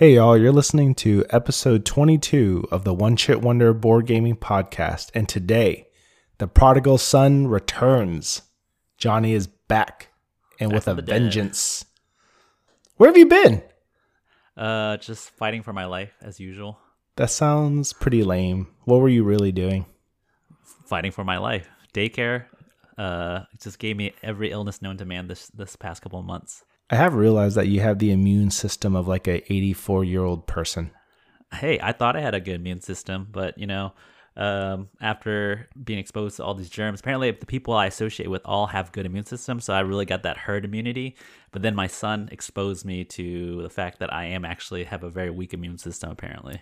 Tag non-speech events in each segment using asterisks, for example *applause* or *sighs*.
Hey, y'all, you're listening to episode 22 of the One Chit Wonder Board Gaming Podcast. And today, the prodigal son returns. Johnny is back and with a the dead. vengeance. Where have you been? Uh, just fighting for my life as usual. That sounds pretty lame. What were you really doing? Fighting for my life. Daycare, uh, just gave me every illness known to man this this past couple of months. I have realized that you have the immune system of like a 84 year old person. Hey, I thought I had a good immune system, but you know, um, after being exposed to all these germs, apparently the people I associate with all have good immune systems, so I really got that herd immunity. But then my son exposed me to the fact that I am actually have a very weak immune system. Apparently,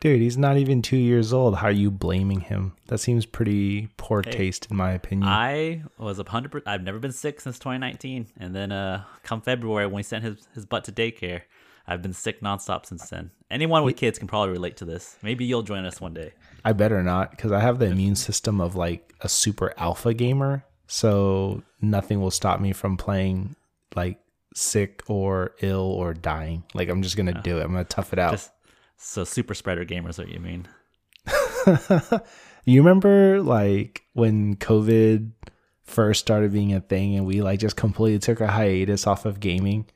Dude, he's not even two years old. How are you blaming him? That seems pretty poor taste, in my opinion. I was a hundred. per- I've never been sick since 2019, and then uh, come February when we sent his his butt to daycare, I've been sick nonstop since then. Anyone with kids can probably relate to this. Maybe you'll join us one day. I better not because I have the immune system of like a super alpha gamer. So nothing will stop me from playing like sick or ill or dying. Like I'm just going to do it. I'm going to tough it out. Just so super spreader gamers, what you mean? *laughs* you remember like when COVID first started being a thing and we like just completely took a hiatus off of gaming?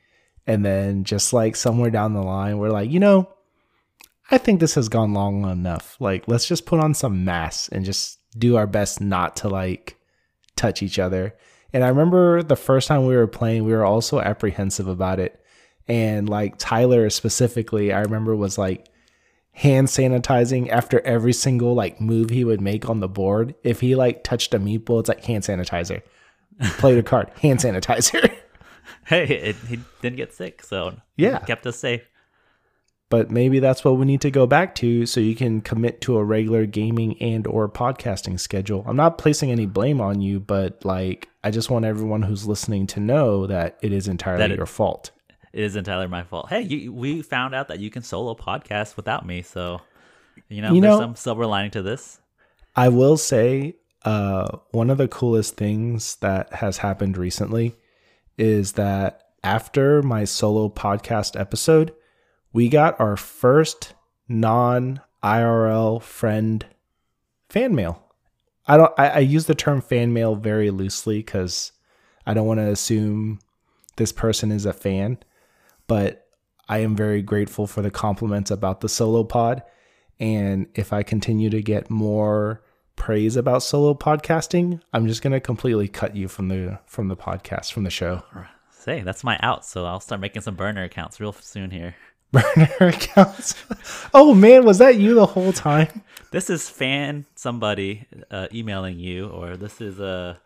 And then just like somewhere down the line, we're like, you know, I think this has gone long enough. Like, let's just put on some masks and just do our best not to like touch each other. And I remember the first time we were playing, we were also apprehensive about it. And like Tyler specifically, I remember was like hand sanitizing after every single like move he would make on the board. If he like touched a meatball, it's like hand sanitizer. Played a card, hand sanitizer. *laughs* Hey, it, he didn't get sick, so Yeah. kept us safe. but maybe that's what we need to go back to so you can commit to a regular gaming and or podcasting schedule i'm not placing any blame on you but like i just want everyone who's listening to know that it is entirely That it- your fault It is entirely my fault. Hey, you, we found out that you can solo podcast without me, so you know You there's know- some silver lining to this. i will say uh, one of the coolest things that has happened recently is that after my solo podcast episode we got our first non irl friend fan mail. I don't. I, I use the term fan mail very loosely because I don't want to assume this person is a fan, but I am very grateful for the compliments about the solo pod. And if I continue to get more praise about solo podcasting, I'm just gonna completely cut you from the from the podcast from the show. Say, that's my out, so I'll start making some burner accounts real soon here. *laughs* Burner accounts. oh man, was that you the whole time? This is fan somebody uh, emailing you, or this is uh,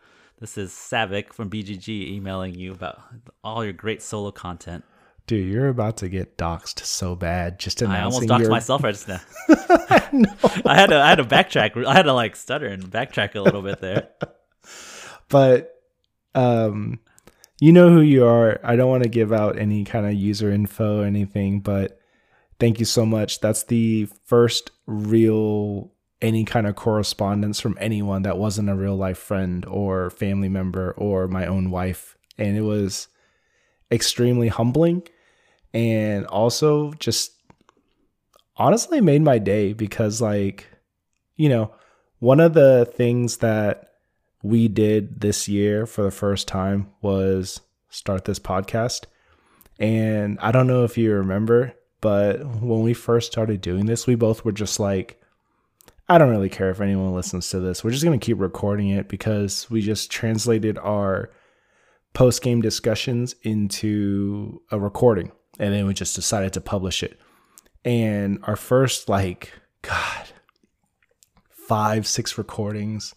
this is Savick from BGG emailing you about all your great solo content. Dude, you're about to get doxxed so bad. Just I almost doxed your myself right just now. *laughs* *laughs* I had to I had to backtrack. I had to like stutter and backtrack a little bit there. *laughs* but um you know who you are i don't want to give out any kind of user info or anything but thank you so much that's the first real any kind of correspondence from anyone that wasn't a real life friend or family member or my own wife and it was extremely humbling and also just honestly made my day because like you know one of the things that we did this year for the first time was start this podcast. And I don't know if you remember, but when we first started doing this, we both were just like, I don't really care if anyone listens to this. We're just going to keep recording it because we just translated our post game discussions into a recording and then we just decided to publish it. And our first, like, God, five, six recordings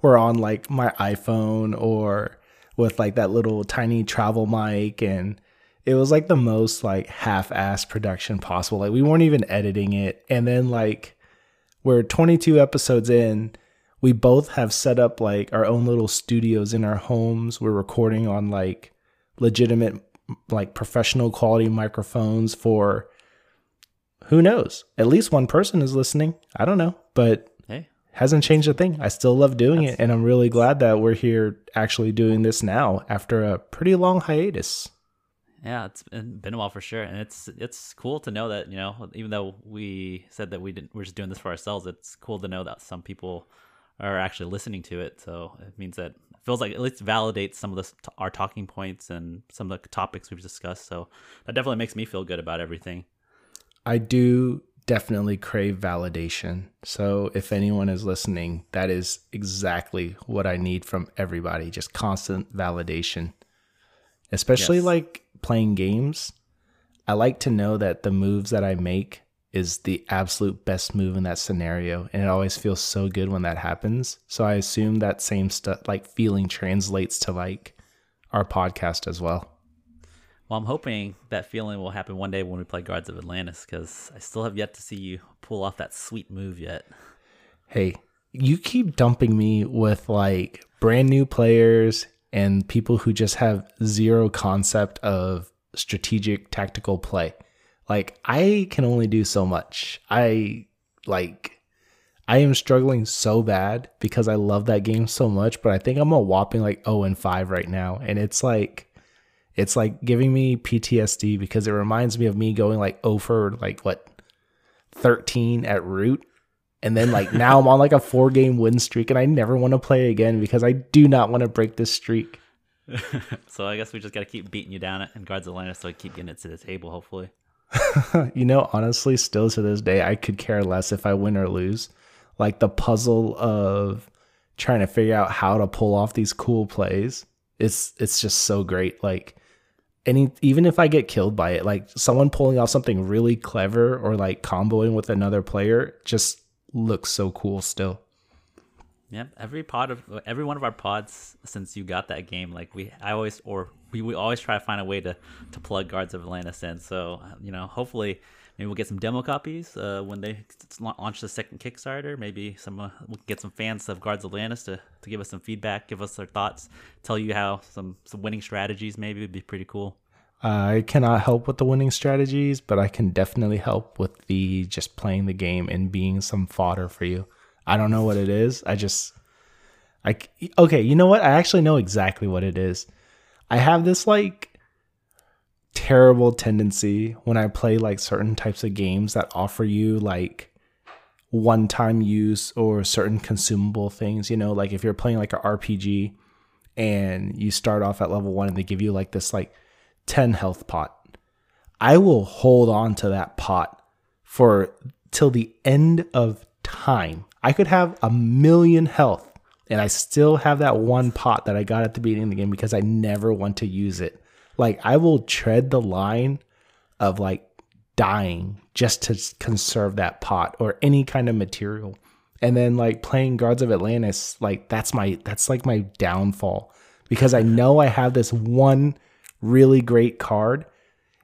were on like my iPhone or with like that little tiny travel mic and it was like the most like half-ass production possible. Like we weren't even editing it. And then like we're 22 episodes in, we both have set up like our own little studios in our homes. We're recording on like legitimate like professional quality microphones for who knows? At least one person is listening. I don't know, but Hey, hasn't changed a thing. I still love doing it, and I'm really glad that we're here actually doing this now after a pretty long hiatus. Yeah, it's been, a while for sure, and it's it's cool to know that you know even though we said that we didn't we're just doing this for ourselves, it's cool to know that some people are actually listening to it. So it means that feels like at least validates some of the our talking points and some of the topics we've discussed. So that definitely makes me feel good about everything. I do definitely crave validation. So if anyone is listening, that is exactly what I need from everybody, just constant validation. Especially yes. like playing games. I like to know that the moves that I make is the absolute best move in that scenario and it always feels so good when that happens. So I assume that same stuff like feeling translates to like our podcast as well. Well, I'm hoping that feeling will happen one day when we play Guards of Atlantis because I still have yet to see you pull off that sweet move yet. Hey, you keep dumping me with like brand new players and people who just have zero concept of strategic tactical play. Like I can only do so much. I like I am struggling so bad because I love that game so much, but I think I'm a whopping like 0 and 5 right now and it's like it's like giving me PTSD because it reminds me of me going like oh over like what 13 at root and then like now I'm on like a four game win streak and I never want to play again because I do not want to break this streak. *laughs* so I guess we just got to keep beating you down and Guards Atlantis so I keep getting it to the table hopefully. *laughs* you know, honestly, still to this day, I could care less if I win or lose. Like the puzzle of trying to figure out how to pull off these cool plays. It's it's just so great. Like any even if I get killed by it, like someone pulling off something really clever or like comboing with another player just looks so cool still. Yeah, every pod of every one of our pods since you got that game, like we, I always or we, we always try to find a way to to plug Guards of Atlantis in. So you know, hopefully, maybe we'll get some demo copies uh, when they launch the second Kickstarter. Maybe some uh, we'll get some fans of Guards of Atlantis to, to give us some feedback, give us their thoughts, tell you how some some winning strategies maybe would be pretty cool. I cannot help with the winning strategies, but I can definitely help with the just playing the game and being some fodder for you. I don't know what it is. I just I okay, you know what? I actually know exactly what it is. I have this like terrible tendency when I play like certain types of games that offer you like one time use or certain consumable things, you know, like if you're playing like an RPG and you start off at level 1 and they give you like this like 10 health pot. I will hold on to that pot for till the end of time. I could have a million health and I still have that one pot that I got at the beginning of the game because I never want to use it. Like I will tread the line of like dying just to conserve that pot or any kind of material. And then like playing Guards of Atlantis, like that's my that's like my downfall because I know I have this one really great card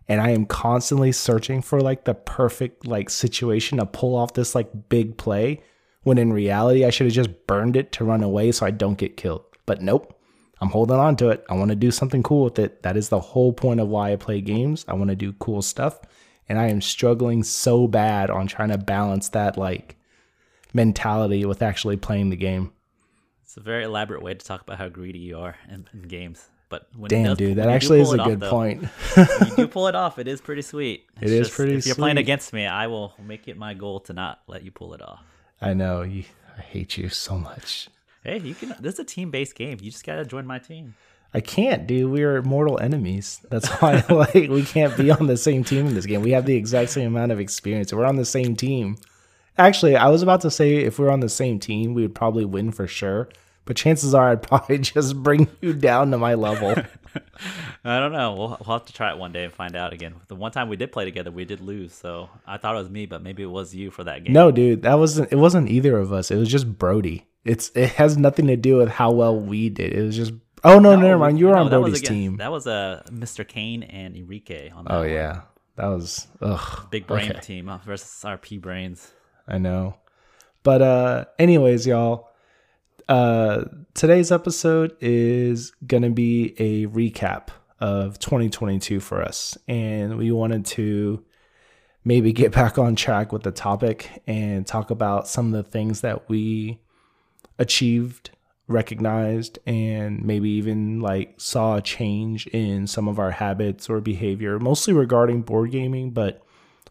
and I am constantly searching for like the perfect like situation to pull off this like big play when in reality I should have just burned it to run away so I don't get killed. But nope. I'm holding on to it. I want to do something cool with it. That is the whole point of why I play games. I want to do cool stuff. And I am struggling so bad on trying to balance that like mentality with actually playing the game. It's a very elaborate way to talk about how greedy you are in, in games. But when damn, does, dude, that actually is a good though, point. *laughs* you do *laughs* pull it off. It is pretty sweet. It's it is just, pretty. If you're sweet. playing against me, I will make it my goal to not let you pull it off. I know. You, I hate you so much. Hey, you can. This is a team-based game. You just gotta join my team. I can't, dude. We are mortal enemies. That's why, *laughs* like, we can't be on the same team in this game. We have the exact same amount of experience. We're on the same team. Actually, I was about to say if we are on the same team, we would probably win for sure but chances are I'd *laughs* probably just bring you down to my level. *laughs* I don't know. We'll, we'll have to try it one day and find out again. The one time we did play together, we did lose. So I thought it was me, but maybe it was you for that game. No, dude, that wasn't. It wasn't either of us. It was just Brody. It's it has nothing to do with how well we did. It was just. Oh no, no never mind. You were no, on Brody's against, team. That was a uh, Mr. Kane and Enrique on that. Oh one. yeah, that was ugh. Big brain okay. team versus our P brains. I know, but uh, anyways, y'all uh, today's episode is going to be a recap of 2022 for us. And we wanted to maybe get back on track with the topic and talk about some of the things that we achieved recognized and maybe even like saw a change in some of our habits or behavior, mostly regarding board gaming, but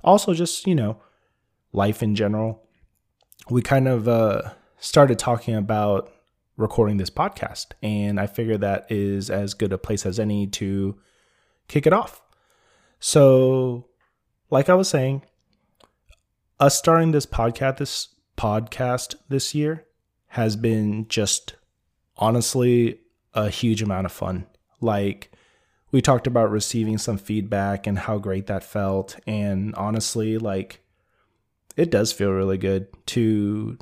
also just, you know, life in general. We kind of uh, started talking about recording this podcast, and I figure that is as good a place as any to kick it off. So, like I was saying, us starting this podcast this podcast this year has been just honestly a huge amount of fun. Like we talked about receiving some feedback and how great that felt and honestly like it does feel really good to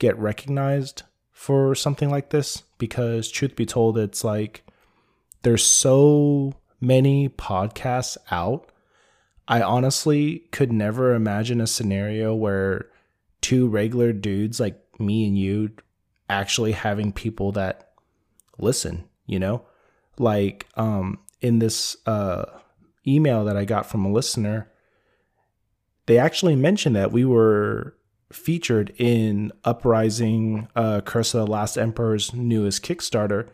get recognized for something like this because truth be told it's like there's so many podcasts out. I honestly could never imagine a scenario where two regular dudes like me and you actually having people that listen, you know? Like um in this uh email that I got from a listener, they actually mentioned that we were featured in Uprising uh Curse of the Last Emperor's newest Kickstarter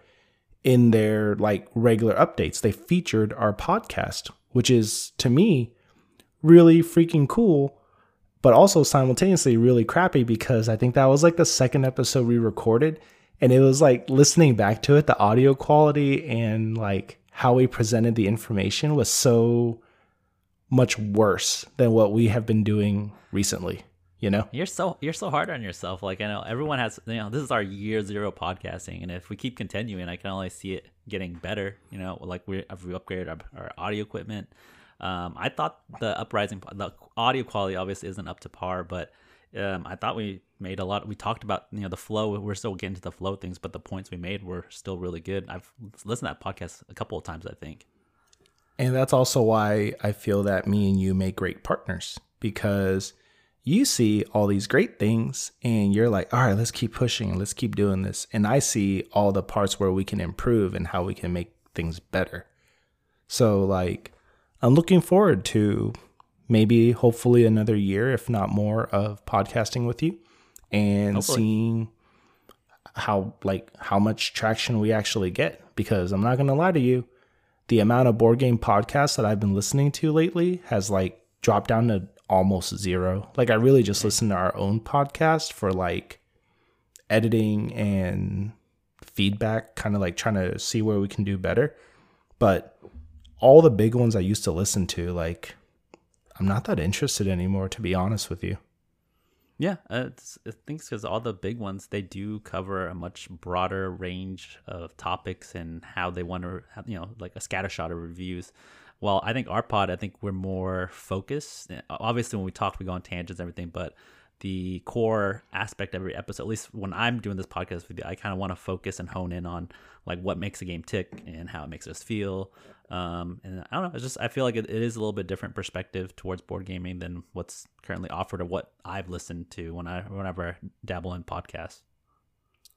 in their like regular updates. They featured our podcast, which is to me really freaking cool but also simultaneously really crappy because I think that was like the second episode we recorded. And it was like listening back to it, the audio quality and like how we presented the information was so much worse than what we have been doing recently. You know, you're so you're so hard on yourself. Like I know everyone has. You know, this is our year zero podcasting, and if we keep continuing, I can only see it getting better. You know, like we have we upgraded our, our audio equipment. Um, I thought the uprising, the audio quality obviously isn't up to par, but um, I thought we made a lot. We talked about you know the flow. We're still getting to the flow things, but the points we made were still really good. I've listened to that podcast a couple of times, I think. And that's also why I feel that me and you make great partners because you see all these great things and you're like, all right, let's keep pushing, let's keep doing this. And I see all the parts where we can improve and how we can make things better. So, like, I'm looking forward to maybe hopefully another year, if not more, of podcasting with you and hopefully. seeing how like how much traction we actually get. Because I'm not gonna lie to you, the amount of board game podcasts that I've been listening to lately has like dropped down to almost zero. Like I really just listen to our own podcast for like editing and feedback, kind of like trying to see where we can do better. But all the big ones I used to listen to, like, I'm not that interested anymore, to be honest with you. Yeah, uh, I think because all the big ones they do cover a much broader range of topics and how they want to, have, you know, like a scattershot of reviews. Well, I think our pod, I think we're more focused. Obviously, when we talk, we go on tangents and everything, but the core aspect of every episode, at least when I'm doing this podcast with you, I kind of want to focus and hone in on like what makes a game tick and how it makes us feel, um, and I don't know. It's just I feel like it, it is a little bit different perspective towards board gaming than what's currently offered or what I've listened to when I whenever I dabble in podcasts.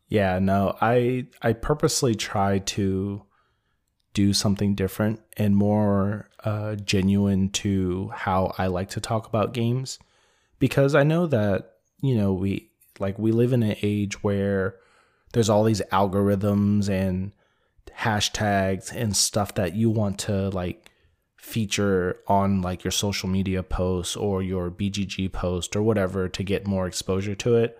Yeah, no, I I purposely try to do something different and more uh, genuine to how I like to talk about games because I know that you know we like we live in an age where there's all these algorithms and hashtags and stuff that you want to like feature on like your social media posts or your BGG post or whatever to get more exposure to it.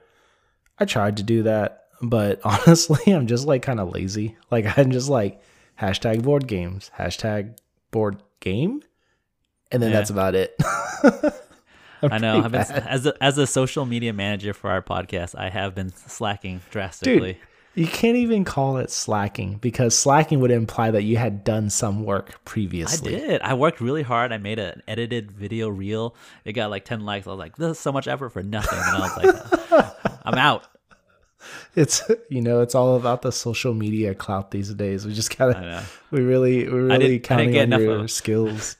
I tried to do that, but *laughs* honestly, I'm just like kind of lazy. Like I'm just like hashtag board games, hashtag board game, and then yeah. that's about it. *laughs* I know. Been, as a, as a social media manager for our podcast, I have been slacking drastically. Dude, you can't even call it slacking because slacking would imply that you had done some work previously. I did. I worked really hard. I made an edited video reel. It got like 10 likes. I was like, this is so much effort for nothing. And I was like, *laughs* I'm out. It's *laughs* you know it's all about the social media clout these days. We just gotta *laughs* we really we really counting on your of, *laughs* skills.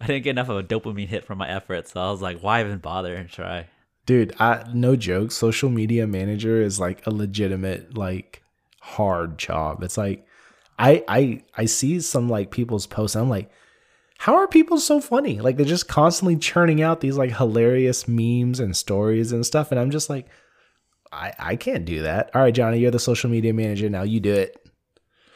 I didn't get enough of a dopamine hit from my efforts, so I was like, why even bother? And try? dude i no joke. Social media manager is like a legitimate like hard job. It's like i i i see some like people's posts i'm like how are people so funny? Like they're just constantly churning out these like hilarious memes and stories and stuff. And i'm just like I, I can't do that. All right, Johnny, you're the social media manager now. You do it.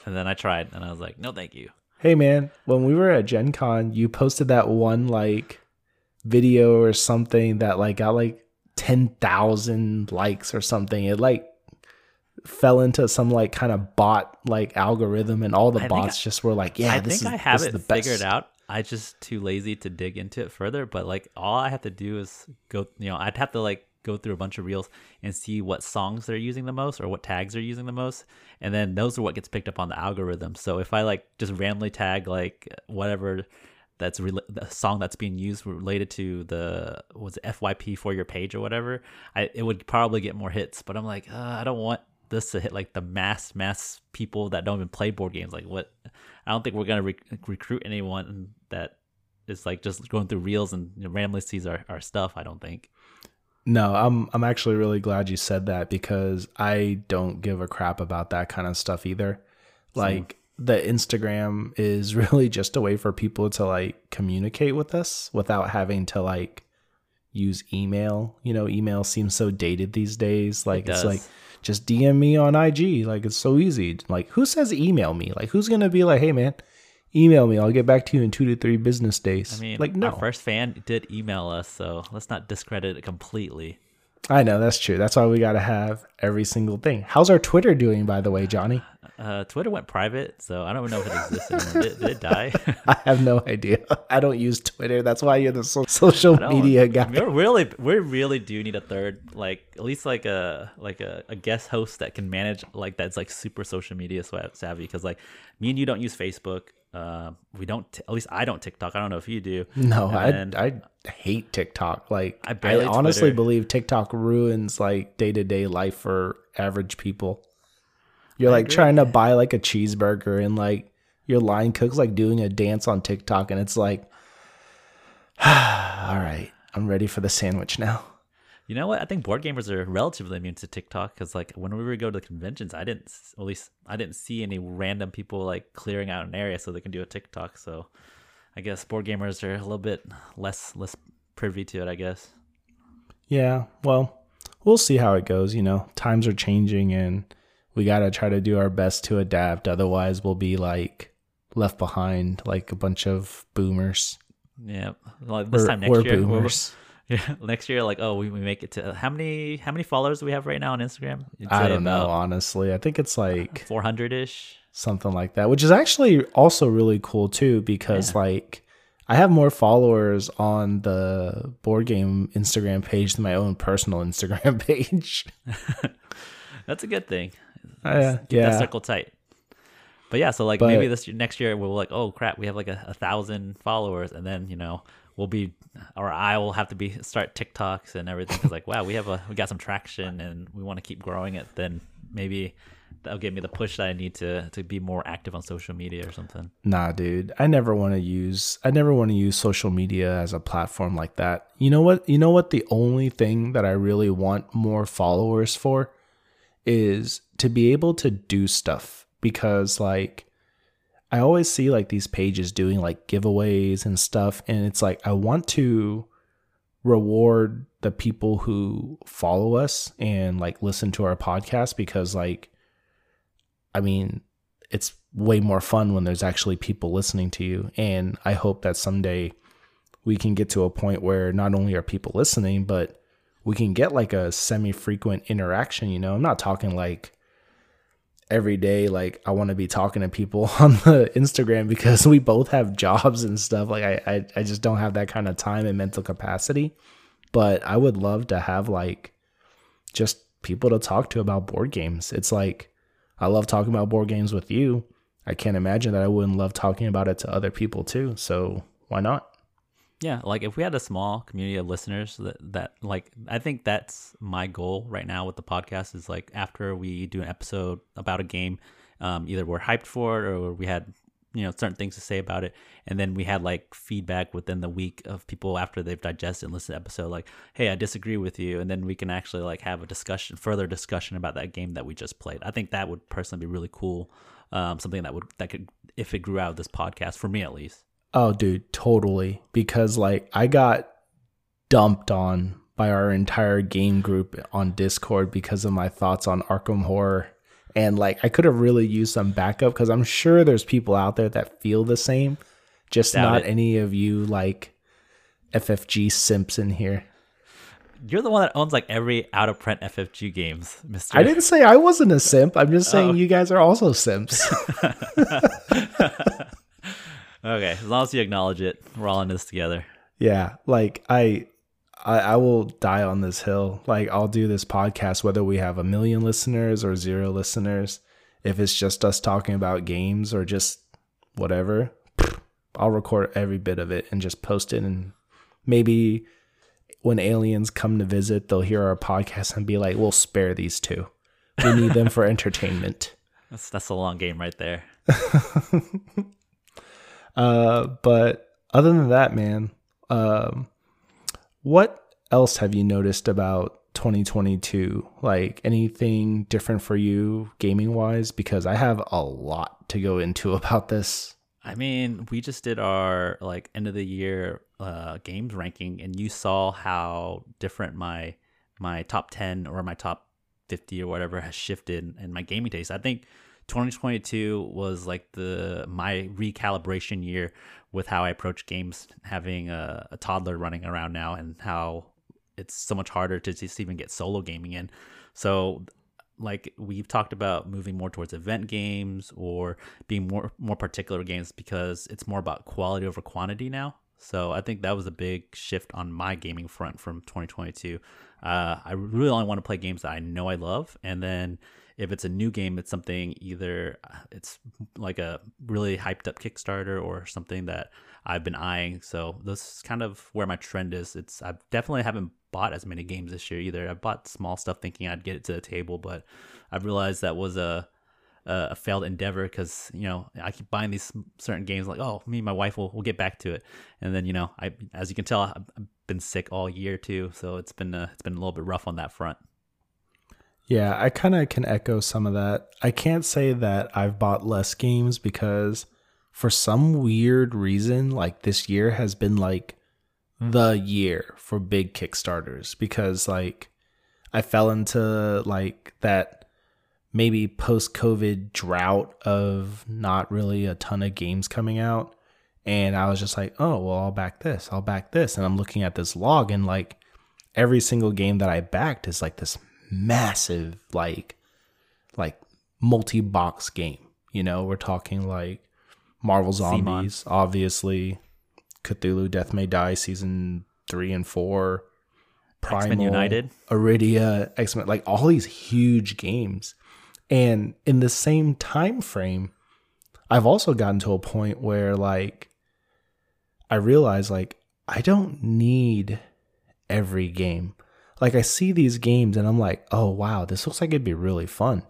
And then I tried, and I was like, no, thank you. Hey man, when we were at Gen Con, you posted that one like video or something that like got like ten thousand likes or something. It like fell into some like kind of bot like algorithm, and all the I bots I- just were like, "Yeah, I this think is I have this it is the best." figured out. I just too lazy to dig into it further. But like, all I have to do is go. You know, I'd have to like go through a bunch of reels and see what songs they're using the most or what tags they're using the most, and then those are what gets picked up on the algorithm. So if I like just randomly tag like whatever that's rela- the song that's being used related to the was FYP for your page or whatever, I it would probably get more hits. But I'm like, uh, I don't want this to hit like the mass mass people that don't even play board games. Like what? I don't think we're gonna re- recruit anyone that is like just going through reels and randomly sees our, our stuff. I don't think. No, I'm I'm actually really glad you said that because I don't give a crap about that kind of stuff either. Like the Instagram is *laughs* really just a way for people to like communicate with us without having to like use email. You know, email seems so dated these days. Like it's does. like just DM me on IG. Like it's so easy. Like who says email me? Like who's gonna be like, hey man, email me. I'll get back to you in two to three business days. I mean, like no. our first fan did email us, so let's not discredit it completely. I know that's true. That's why we got to have every single thing. How's our Twitter doing, by the way, Johnny? Uh, Twitter went private, so I don't know if it exists anymore. Did, did it die? *laughs* I have no idea. I don't use Twitter. That's why you're the so- social media guy. We really, we really do need a third, like at least like a like a, a guest host that can manage like that's like super social media savvy. Because like me and you don't use Facebook. Uh, we don't. T- at least I don't TikTok. I don't know if you do. No, And I I hate TikTok. Like I I, honestly Twitter. believe TikTok ruins like day to day life for average people. You're like agree. trying to buy like a cheeseburger and like your line cook's like doing a dance on TikTok and it's like, *sighs* all right, I'm ready for the sandwich now. You know what? I think board gamers are relatively immune to TikTok because, like, when we would go to conventions, I didn't, at least I didn't see any random people like clearing out an area so they can do a TikTok. So, I guess board gamers are a little bit less less privy to it. I guess. Yeah, well, we'll see how it goes. You know, times are changing and we got to try to do our best to adapt. Otherwise, we'll be like left behind like a bunch of boomers. Yeah. Like this We're, time next year, we're- boomers. Yeah, *laughs* next year, like, oh, we, we make it to how many how many followers do we have right now on Instagram? I don't know, honestly. I think it's like Four hundred ish. something like that, which is actually also really cool too because like I have more followers on the board game Instagram page than my own personal *laughs* Instagram page. *laughs* That's a good thing. Uh, Keep that yeah. circle tight. But yeah, so like But- maybe this year, next year we'll like, oh crap, we have like a, a thousand followers, and then you know we'll be, or I will have to be start TikToks and everything because like *laughs* wow, we have a we got some traction and we want to keep growing it. Then maybe that'll give me the push that I need to to be more active on social media or something. Nah, dude. I never want to use I never want to use social media as a platform like that. You know what? You know what the only thing that I really want more followers for is to be able to do stuff because like I always see like these pages doing like giveaways and stuff and it's like I want to reward the people who follow us and like listen to our podcast because like I mean it's way more fun when there's actually people listening to you. And I hope that someday we can get to a point where not only are people listening, but we can get like a semi frequent interaction. You know, I'm not talking like every day, like I want to be talking to people *laughs* on the Instagram because we both have jobs and stuff. Like I, I, I just don't have that kind of time and mental capacity. But I would love to have like just people to talk to about board games. It's like, I love talking about board games with you. I can't imagine that I wouldn't love talking about it to other people too. So why not? Yeah, like if we had a small community of listeners that, that like I think that's my goal right now with the podcast is like after we do an episode about a game, um, either we're hyped for it or we had you know certain things to say about it, and then we had like feedback within the week of people after they've digested and listened to the episode, like, hey, I disagree with you, and then we can actually like have a discussion, further discussion about that game that we just played. I think that would personally be really cool. Um, something that would that could if it grew out of this podcast for me at least. Oh, dude, totally. Because like I got dumped on by our entire game group on Discord because of my thoughts on Arkham Horror. And like I could have really used some backup because I'm sure there's people out there that feel the same. Just Doubt not it. any of you like FFG simps in here. You're the one that owns like every out of print FFG games, Mister. I didn't say I wasn't a simp. I'm just saying Oh. you guys are also simps. *laughs* *laughs* Okay, as long as you acknowledge it, we're all in this together. yeah, like I, I I will die on this hill. Like I'll do this podcast whether we have a million listeners or zero listeners. If it's just us talking about games or just whatever, I'll record every bit of it and just post it and maybe when aliens come to visit, they'll hear our podcast and be like, "We'll spare these two. We need them for *laughs* entertainment." That's that's a long game right there. *laughs* Uh, but other than that, man, um, what else have you noticed about 2022? Like anything different for you gaming wise? Because I have a lot to go into *laughs* about this. I mean, we just did our like end of the year uh, games ranking, and you saw how different my my top ten or my top fifty or whatever has shifted in my gaming taste. I think 2022 was like the my recalibration year with how I approach games, having a, a toddler running around now, and how it's so much harder to just even get solo gaming in. So like we've talked about moving more towards event games or being more more particular games because it's more about quality over quantity now. So I think that was a big shift on my gaming front from 2022. Uh, I really only want to play games that I know I love, and then if it's a new game, it's something either uh, it's like a really hyped up Kickstarter or something that I've been eyeing. So this is kind of where my trend is. It's I definitely haven't bought as many games this year either. I bought small stuff thinking I'd get it to the table, but I've realized that was a a failed endeavor because you know I keep buying these certain games like oh me and my wife will will get back to it and then you know I as you can tell I've I've been sick all year too so it's been uh, it's been a little bit rough on that front. Yeah, I kind of can echo some of that. I can't say that I've bought less games because for some weird reason, like this year has been like the year for big Kickstarters because like I fell into like that maybe post COVID drought of not really a ton of games coming out. And I was just like, oh, well, I'll back this, I'll back this. And I'm looking at this log and like every single game that I backed is like this massive, like, like multi box game. You know, we're talking like Marvel Zombies, obviously, Cthulhu Death May Die season three and four, X-Men United. Iridia, X Men, like all these huge games. And in the same time frame, I've also gotten to a point where like I realize like I don't need every game. Like I see these games and I'm like, "Oh wow, this looks like it'd be really fun."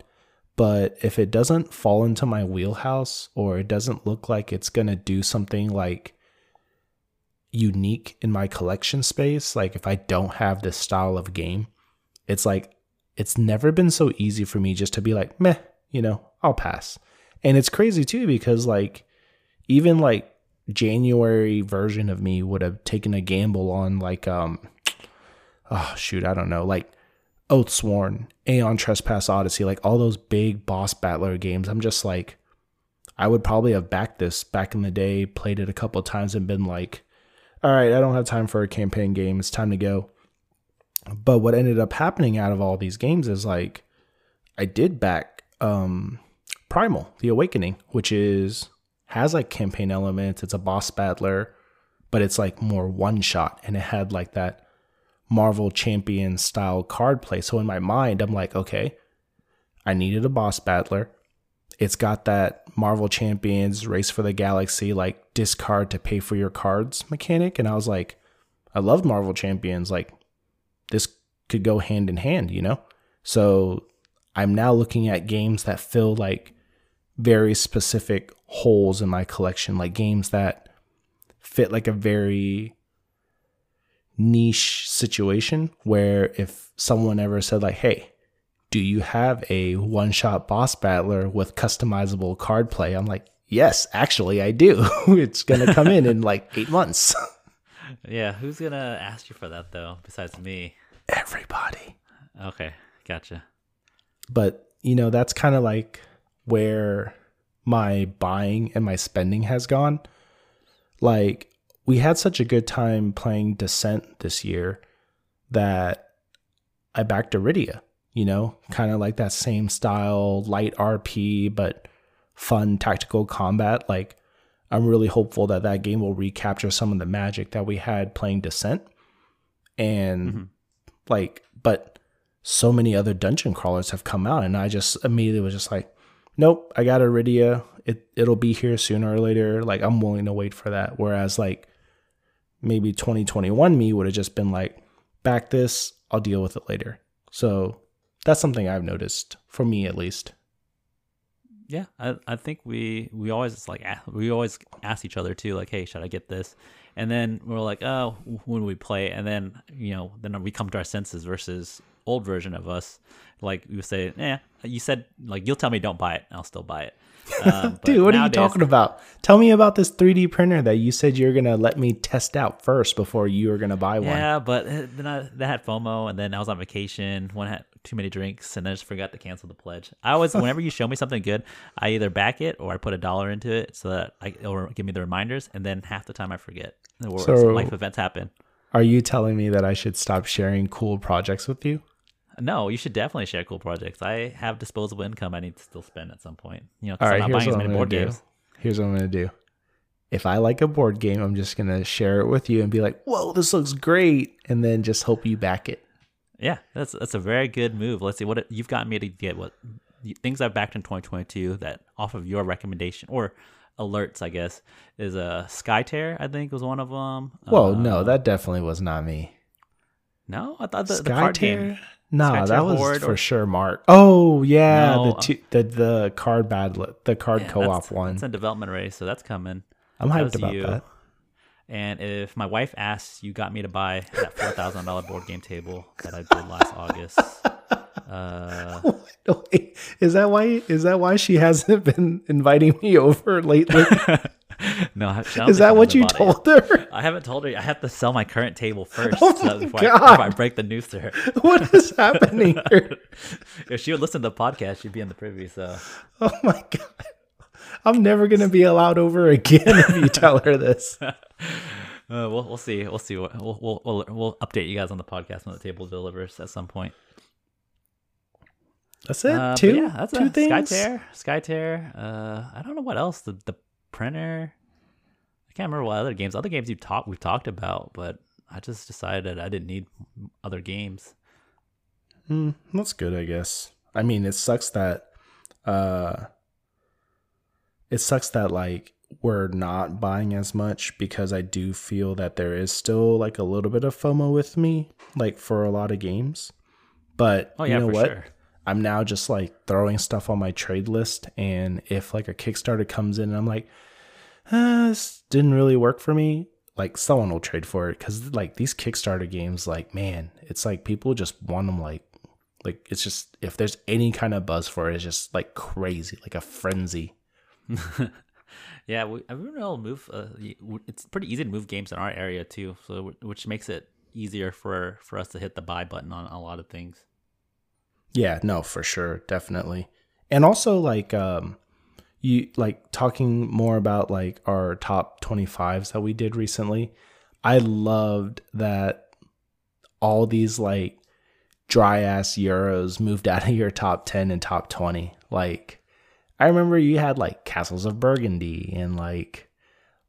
But if it doesn't fall into my wheelhouse or it doesn't look like it's to do something like unique in my collection space, like if I don't have this style of game, it's like it's never been so easy for me just to be like, meh, you know, I'll pass. And it's crazy too because like even like January version of me would have taken a gamble on like um oh shoot, I don't know, like Oathsworn, Aeon Trespass Odyssey, like all those big boss battler games. I'm just like I would probably have backed this back in the day, played it a couple times and been like, all right, I don't have time for a campaign game. It's time to go. But what ended up happening out of all these games is like I did back um Primal, The Awakening, which is has like campaign elements. It's a boss battler, but it's like more one shot and it had like that Marvel champion style card play. So in my mind, I'm like, okay, I needed a boss battler. It's got that Marvel Champions Race for the Galaxy like discard to pay for your cards mechanic and I was like I love Marvel Champions like this could go hand in hand, you know? So I'm now looking at games that fill like very specific holes in my collection, like games that fit like a very niche situation where if someone ever said like, "Hey, do you have a one-shot boss battler with customizable card play?" I'm like, "Yes, actually I do. *laughs* it's going to come in in like 8 months." *laughs* yeah, who's gonna ask you for that though? Besides me. Everybody. Okay, gotcha. But you know, that's kind of like where my buying and my spending has gone. Like we had such a good time playing Descent this year that I backed Iridia, you know, kind of like that same style, light RP, but fun tactical combat. Like, I'm really hopeful that that game will recapture some of the magic that we had playing Descent. And mm-hmm. like, but so many other dungeon crawlers have come out, and I just immediately was just like, nope, I got Iridia. It it'll be here sooner or later. Like, I'm willing to wait for that. Whereas like maybe 2021 me would have just been like, back this, I'll deal with it later. So that's something I've noticed for me at least. Yeah, I, I think we we always like we always ask each other too, like, hey, should I get this? And then we're like, oh, when we play, and then you know, then we come to our senses versus old version of us. Like we say, yeah, you said like you'll tell me don't buy it, I'll still buy it. Um, *laughs* Dude, what nowadays, are you talking about? Tell me about this 3D printer that you said you're gonna let me test out first before you were gonna buy one. Yeah, but uh, then I that had FOMO, and then I was on vacation. One had too many drinks, and I just forgot to cancel the pledge. I always, *laughs* whenever you show me something good, I either back it or I put a dollar into it so that I or give me the reminders, and then half the time I forget. Or so life events happen. Are you telling me that I should stop sharing cool projects with you? No, you should definitely share cool projects. I have disposable income I need to still spend at some point. You know, All right, I'm not buying as many board do. games. Here's what I'm gonna do. If I like a board game, I'm just gonna share it with you and be like, "Whoa, this looks great," and then just hope you back it. Yeah, that's that's a very good move. Let's see what it, you've gotten me to get. What things I've backed in 2022 that off of your recommendation or alerts, I guess, is a uh, Skytear. I think was one of them. Whoa, uh, no, that definitely was not me. No, I thought the, the card game. Nah, that was for or... sure Mark. Oh yeah, no, the, two, the the card battle, the card yeah, co-op one. It's a development race, so that's coming. I'm hyped that about you. that. And if my wife asks, you got me to buy that four thousand dollar board game table that I did last August. *laughs* Uh, is that why? Is that why she hasn't been inviting me over lately? *laughs* *laughs* no, is that what you told her? I haven't told her. I have to sell my current table *laughs* first oh so before, I, before, I, break the news to her. *laughs* What is happening here? if she would listen to the podcast, she'd be in the privy. So, oh my god, I'm never gonna be allowed over again if you tell her this. Uh, we'll we'll see. We'll see. We'll, we'll we'll we'll update you guys on the podcast when the table delivers at some point. That's it. Uh, two. Yeah, that's two a, things. Skytear. Skytear. Uh, I don't know what else. The the printer. I can't remember what other games. Other games you talked we've talked about, but I just decided I didn't need other games. Mm, that's good, I guess. I mean, it sucks that uh it sucks that like we're not buying as much because I do feel that there is still like a little bit of FOMO with me, like for a lot of games. But oh, yeah, you know what? Sure. I'm now just like throwing stuff on my trade list. And if like a Kickstarter comes in and I'm like, uh, this didn't really work for me, like someone will trade for it. Cause like these Kickstarter games, like, man, it's like people just want them like, like it's just, if there's any kind of buzz for it, it's just like crazy, like a frenzy. *laughs* yeah, we, I don't. Move. Uh, it's pretty easy to move games in our area too, so which makes it easier for for us to hit the buy button on a lot of things. Yeah, no, for sure, definitely. And also like um you like talking more about like our top 25s that we did recently. I loved that all these like dry ass euros moved *laughs* out of your top 10 and top 20. Like I remember you had like Castles of Burgundy and like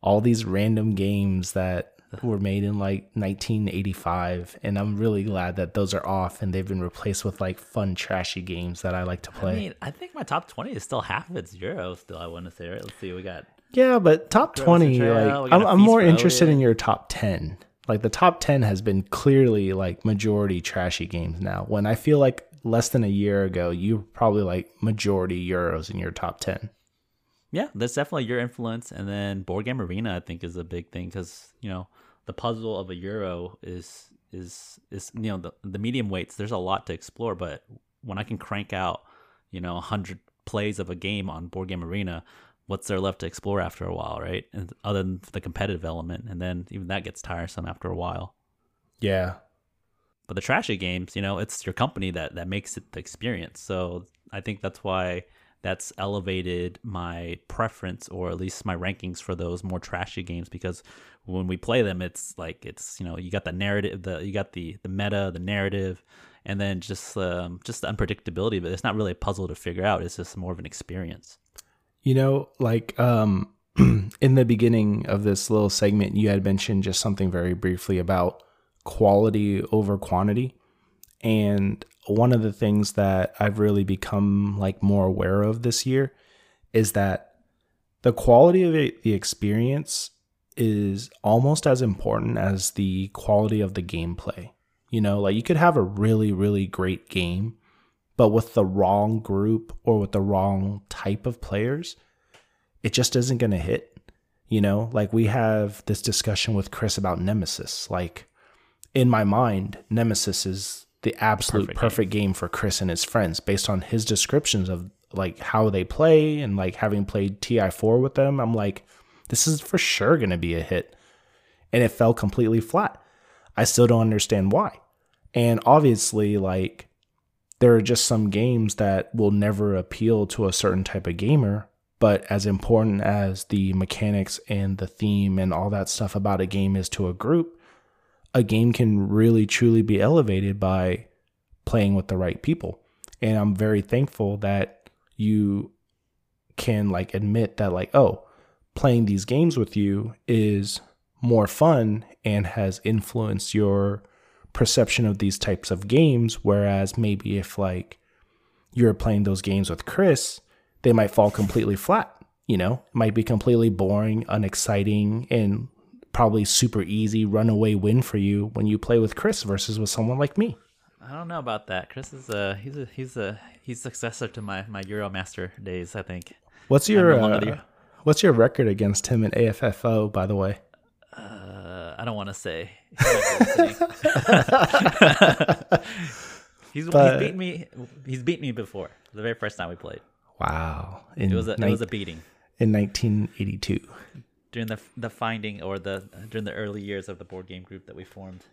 all these random games that were made in like 1985 and i'm really glad that those are off and they've been replaced with like fun trashy games that i like to play. I mean i think my top 20 is still half of its euro still i want to say right? Let's see we got yeah but top 20 like i'm, I'm more interested in your top 10 like the top 10 has been clearly like majority trashy games now. When i feel like less than a year ago you probably like majority euros in your top 10 yeah, that's definitely your influence. And then board game arena, I think, is a big thing because you know the puzzle of a euro is is is you know the the medium weights. There's a lot to explore, but when I can crank out you know hundred plays of a game on board game arena, what's there left to explore after a while, right? And other than the competitive element, and then even that gets tiresome after a while. Yeah. But the trashy games, you know, it's your company that that makes it the experience. So I think that's why that's elevated my preference or at least my rankings for those more trashy games because when we play them it's like it's you know you got the narrative the you got the the meta the narrative and then just um, just the unpredictability but it's not really a puzzle to figure out. It's just more of an experience. You know, like um *clears throat* in the beginning of this little segment you had mentioned just something very briefly about quality over quantity. And one of the things that I've really become like more aware of this year is that the quality of it, the experience is almost as important as the quality of the gameplay. You know, like you could have a really, really great game, but with the wrong group or with the wrong type of players, it just isn't going to hit. You know, like we have this discussion with Chris about Nemesis. Like in my mind, Nemesis is the absolute perfect, Perfect game. for Chris and his friends based on his descriptions of like how they play and like having played TI4 with them. I'm like, this is for sure going to be a hit. And it fell completely flat. I still don't understand why. And obviously, like, there are just some games that will never appeal to a certain type of gamer. But as important as the mechanics and the theme and all that stuff about a game is to a group, a game can really truly be elevated by playing with the right people. And I'm very thankful that you can like admit that like, oh, playing these games with you is more fun and has influenced your perception of these types of games whereas maybe if like you're playing those games with Chris, they might fall completely flat, you know? Might be completely boring, unexciting and probably super easy runaway win for you when you play with Chris versus with someone like me. I don't know about that. Chris is a he's a he's a he's successor to my my Euromaster days. I think. What's your uh, what's your record against him in AFFO? By the way, Uh, I don't want to say. He might be listening. *laughs* he's, But- he's beat me. He's beat me before. The very first time we played, wow, in it was a it was a beating in 1982. During the the finding or the during the early years of the board game group that we formed.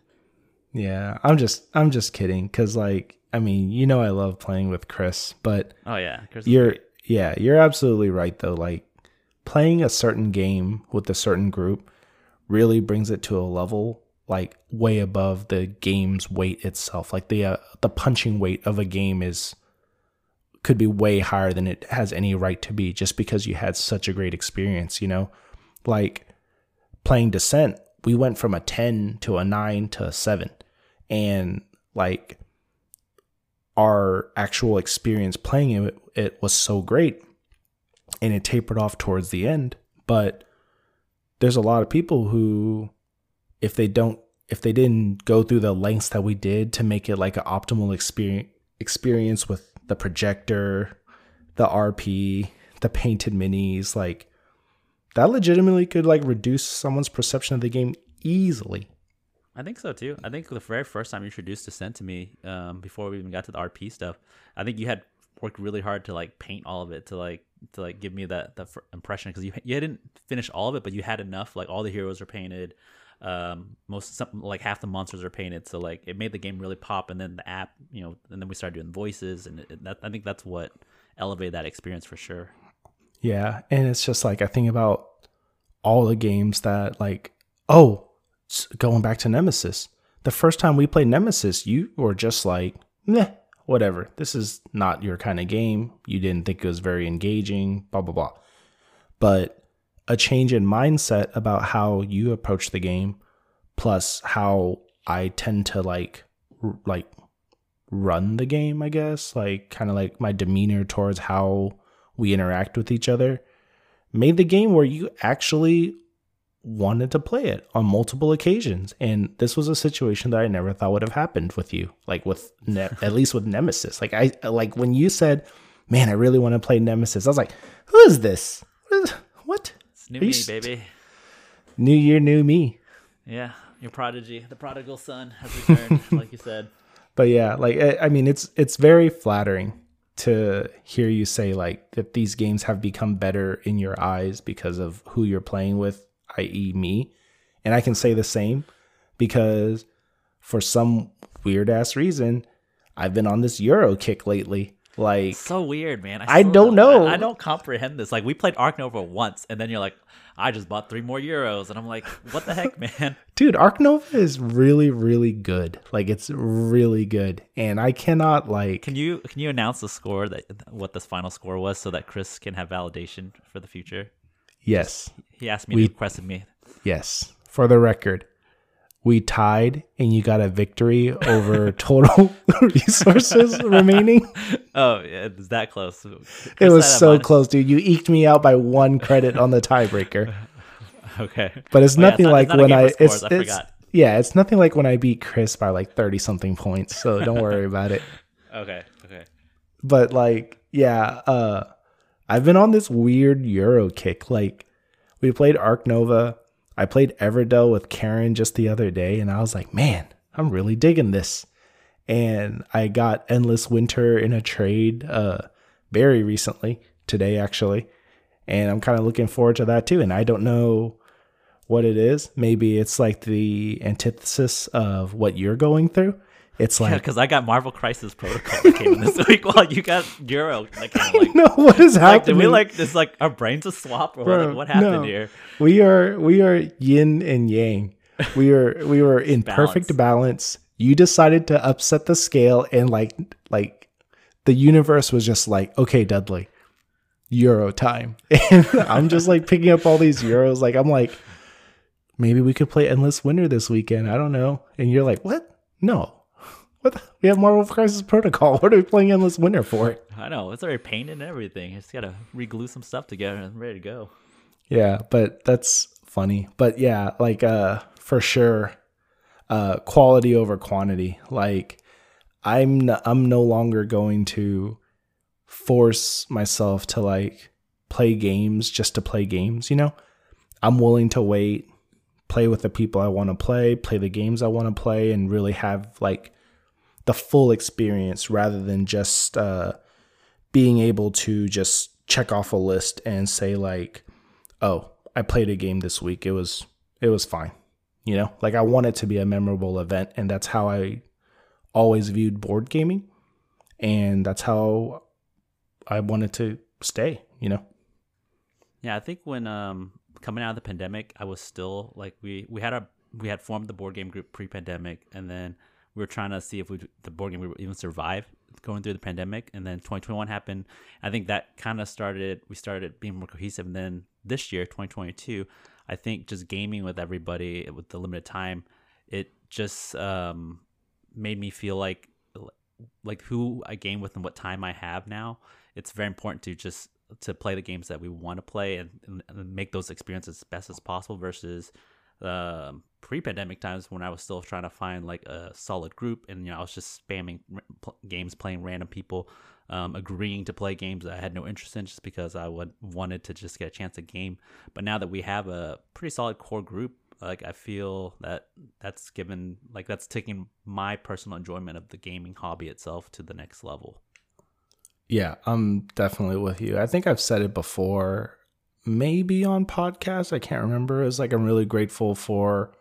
Yeah, I'm just I'm just kidding cuz like I mean, you know I love playing with Chris, but Oh yeah, Chris you're yeah, you're absolutely right though. Like playing a certain game with a certain group really brings it to a level like way above the game's weight itself. Like the uh, the punching weight of a game is could be way higher than it has any right to be just because you had such a great experience, you know? Like playing Descent, we went from a 10 to a 9 to a 7. And like our actual experience playing it, it was so great and it tapered off towards the end. But there's a lot of people who, if they don't, if they didn't go through the lengths that we did to make it like an optimal experience, experience with the projector, the RP, the painted minis, like that legitimately could like reduce someone's perception of the game easily. I think so too. I think the very first time you introduced Descent to me, um, before we even got to the RP stuff, I think you had worked really hard to like paint all of it to like to like give me that that impression because you you didn't finish all of it, but you had enough. Like all the heroes are painted, um, most some, like half the monsters are painted, so like it made the game really pop. And then the app, you know, and then we started doing voices, and it, that, I think that's what elevated that experience for sure. Yeah, and it's just like I think about all the games that like oh, going back to Nemesis. The first time we played Nemesis, you were just like, "Meh, whatever. This is not your kind of game. You didn't think it was very engaging, blah blah blah." But a change in mindset about how you approach the game plus how I tend to like r- like run the game, I guess, like kind of like my demeanor towards how we interact with each other made the game where you actually wanted to play it on multiple occasions and this was a situation that i never thought would have happened with you like with ne- *laughs* at least with nemesis like i like when you said man i really want to play nemesis i was like who is this what? It's new Are me, st- baby. new year new me Yeah, your prodigy, the prodigal son, has returned, *laughs* like you said. but yeah like I, I mean it's it's very flattering to hear you say like that these games have become better in your eyes because of who you're playing with, i.e., me. And I can say the same because for some weird ass reason, I've been on this Euro kick lately. Like so weird, man. I still don't know. I, I don't comprehend this. Like we played Ark Nova once, and then you're like, I just bought three more euros, and I'm like, what the heck, *laughs* man? dude, Ark Nova is really, really good. Like it's really good, and I cannot like. Can you can you announce the score that what this final score was, so that Chris can have validation for the future? Yes, He asked me, We- he requested me. yes. For the record, we tied, and you got a victory over *laughs* total *laughs* resources remaining. *laughs* Oh, yeah, was that close. It was so close, dude. You eked me out by one credit on the tiebreaker. Okay, But it's Oh, yeah, nothing not- like not when I it's, I it's yeah, it's nothing like when I beat Chris by like thirty something points. So don't worry about it. Okay, okay. But like, yeah, uh I've been on this weird Euro kick. Like we played Ark Nova. I played Everdell with Karen just the other day, and I was like, man, I'm really digging this. And I got Endless Winter in a trade uh very recently, today actually. And I'm kind of looking forward to that too. And I don't know what it is. Maybe it's like the antithesis of what you're going through. It's like because I got Marvel Crisis Protocol that came in this *laughs* week, while you got Euro. Came like, no, what is happening? like, did we like this? Like our brains a swap, or Bro, like, what happened no. here? We are we are yin and yang. We are we were in *laughs* perfect balance. You decided to upset the scale and like like the universe was just like, okay, Dudley, Euro time. *laughs* And I'm just like picking up all these Euros. Like I'm like, maybe we could play Endless Winter this weekend. I don't know. And you're like, what? No. What the? We have Marvel Crisis Protocol. *laughs* What are we playing Endless Winter for? I know it's already painted and everything. You just gotta re-glue some stuff together and I'm ready to go. Yeah, but that's funny. But yeah, like uh for sure uh quality over quantity. Like I'm n- I'm no longer going to force myself to like play games just to play games, you know? I'm willing to wait, play with the people I want to play, play the games I want to play and really have like the full experience rather than just uh being able to just check off a list and say like oh, I played a game this week. It was it was fine. You know, like I want it to be a memorable event, and that's how I always viewed board gaming, and that's how I wanted to stay. You know, Yeah, I think when um coming out of the pandemic, I was still like we we had a we had formed the board game group pre-pandemic, and then we were trying to see if we the board game would even survive going through the pandemic, and then 2021 happened. I think that kind of started we started being more cohesive, and then this year 2022, I think just gaming with everybody with the limited time, it just um made me feel like like who I game with and what time I have now. It's very important to just to play the games that we want to play and, and, and make those experiences as best as possible versus um, pre-pandemic times when I was still trying to find like a solid group and you know I was just spamming pl- games, playing random people, um, agreeing to play games that I had no interest in just because I would wanted to just get a chance to game. But now that we have a pretty solid core group, like I feel that that's given like that's taking my personal enjoyment of the gaming hobby itself to the next level. yeah, I'm definitely with you. I think I've said it before, maybe on podcast. I can't remember. It's like I'm really grateful for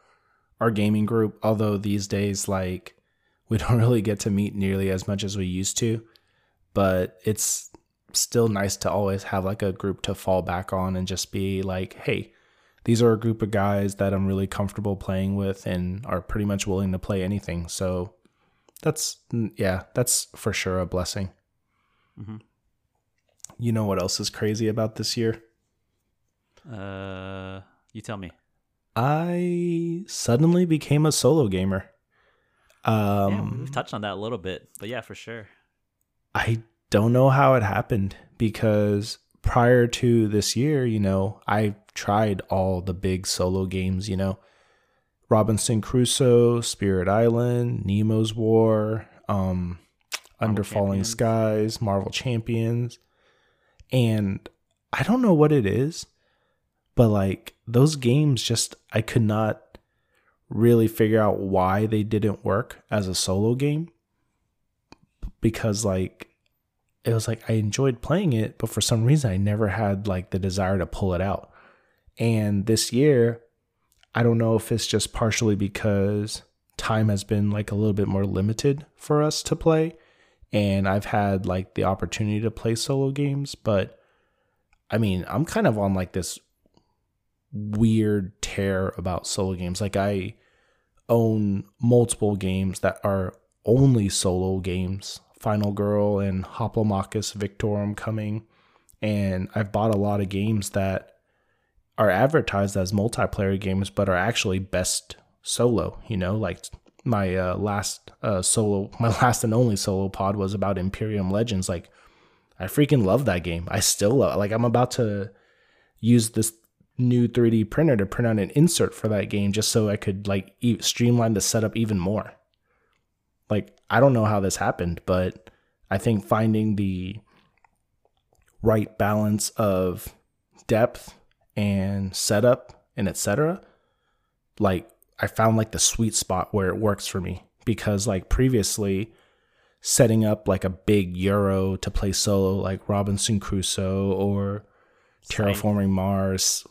our gaming group, although these days, like *laughs* we don't really get to meet nearly as much as we used to. But it's still nice to always have like a group to fall back on and just be like, hey, these are a group of guys that I'm really comfortable playing with and are pretty much willing to play anything. So that's, yeah, that's for sure a blessing. Mhm. You know what else is crazy about this year? Uh, you tell me. I suddenly became a solo gamer. yeah, Um, we've touched on that a little bit, but yeah, for sure. I don't know how it happened because prior to this year, you know, I tried all the big solo games, you know, Robinson Crusoe, Spirit Island, Nemo's War, um, Under Falling Champions. Skies, Marvel Champions. And I don't know what it is, but like those games just I could not really figure out why they didn't work as a solo game because like it was like I enjoyed playing it, but for some reason I never had like the desire to pull it out. And this year, I don't know if it's just partially because time has been like a little bit more limited for us to play and I've had like the opportunity to play solo games, but I mean, I'm kind of on like this weird tear about solo games. Like I own multiple games that are only solo games. Final Girl and Hoplomachus Victorum coming. And I've bought a lot of games that are advertised as multiplayer games, but are actually best solo, you know, like my uh, last uh, solo, *laughs* my last and only solo pod was about Imperium Legends. Like, I freaking love that game. I still love. Like, I'm about to use this new 3D printer to print out an insert for that game just so I could like e- streamline the setup even more. Like, I don't know how this happened, but I think finding the right balance of depth and setup and etc. Like I found like the sweet spot where it works for me because like previously setting up like a big euro to play solo like Robinson Crusoe or Terraforming Mars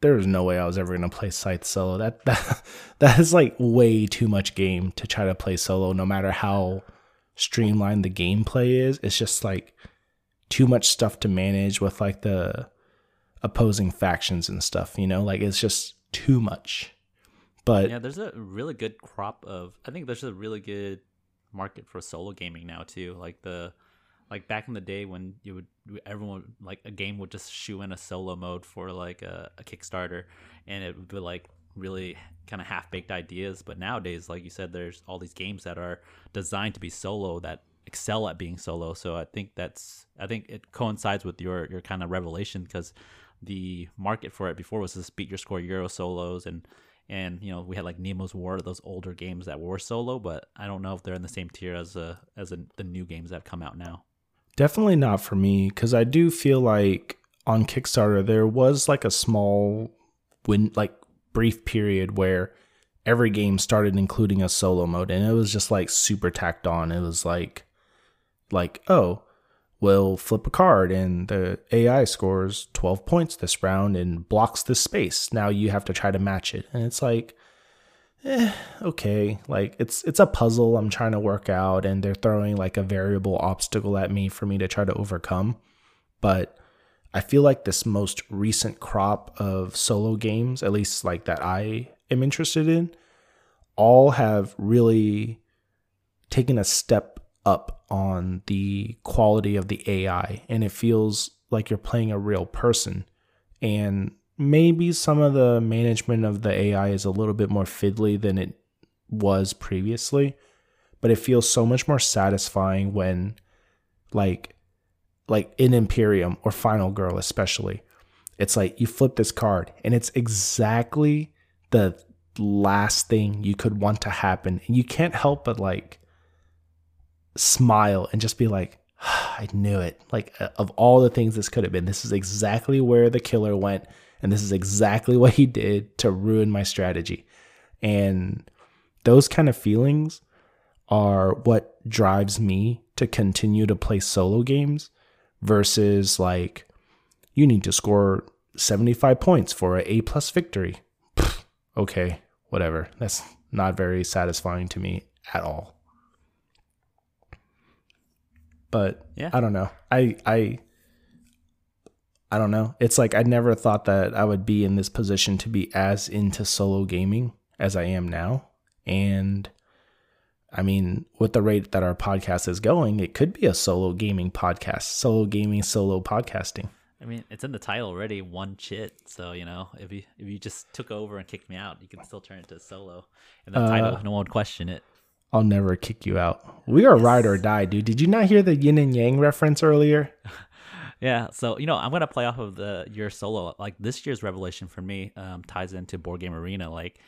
there was no way I was ever going to play Scythe solo. That *laughs* that that is like way too much game to try to play solo no matter how streamlined the gameplay is. It's just like too much stuff to manage with like the opposing factions and stuff, you know? Like it's just too much. But yeah, there's a really good crop of. I think there's a really good market for solo gaming now too. Like the, like back in the day when you would everyone like a game would just shoe in a solo mode for like a, a Kickstarter, and it would be like really kind of half baked ideas. But nowadays, like you said, there's all these games that are designed to be solo that excel at being solo. So I think that's I think it coincides with your your kind of revelation because the market for it before was just beat your score Euro solos and and you know we had like Nemo's War, those older games that were solo, but I don't know if they're in the same tier as a, uh, as a, the new games that have come out now. Definitely not for me because I do feel like on Kickstarter there was like a small win like brief period where every game started including a solo mode and it was just like super tacked on. It was like like oh will flip a card and the AI scores 12 points this round and blocks this space. Now you have to try to match it. And it's like, eh, okay. Like it's it's a puzzle I'm trying to work out and they're throwing like a variable obstacle at me for me to try to overcome. But I feel like this most recent crop of solo games, at least like that I am interested in, all have really taken a step up on the quality of the AI and it feels like you're playing a real person. And maybe some of the management of the AI is a little bit more fiddly than it was previously, but it feels so much more satisfying when like like in Imperium or Final Girl especially. It's like you flip this card and it's exactly the last thing you could want to happen and you can't help but like smile and just be like, I knew it. Like, uh, of all the things this could have been, this is exactly where the killer went. And this is exactly what he did to ruin my strategy. And those kind of feelings are what drives me to continue to play solo games versus like, you need to score 75 points for a A plus victory. okay, whatever. That's not very satisfying to me at all. But yeah. I don't know. I I I don't know. It's like I never thought that I would be in this position to be as into solo gaming as I am now. And I mean, with the rate that our podcast is going, it could be a solo gaming podcast, solo gaming, solo podcasting. I mean, it's in the title already, one chit. So you know, if you if you just took over and kicked me out, you can still turn it to solo. In the uh, title, no one would question it. I'll never kick you out. We are yes. ride or die, dude. Did you not hear the yin and yang reference earlier? *laughs* yeah. So you know, I'm gonna play off of the your solo. Like this year's revelation for me um, ties into board game arena. Like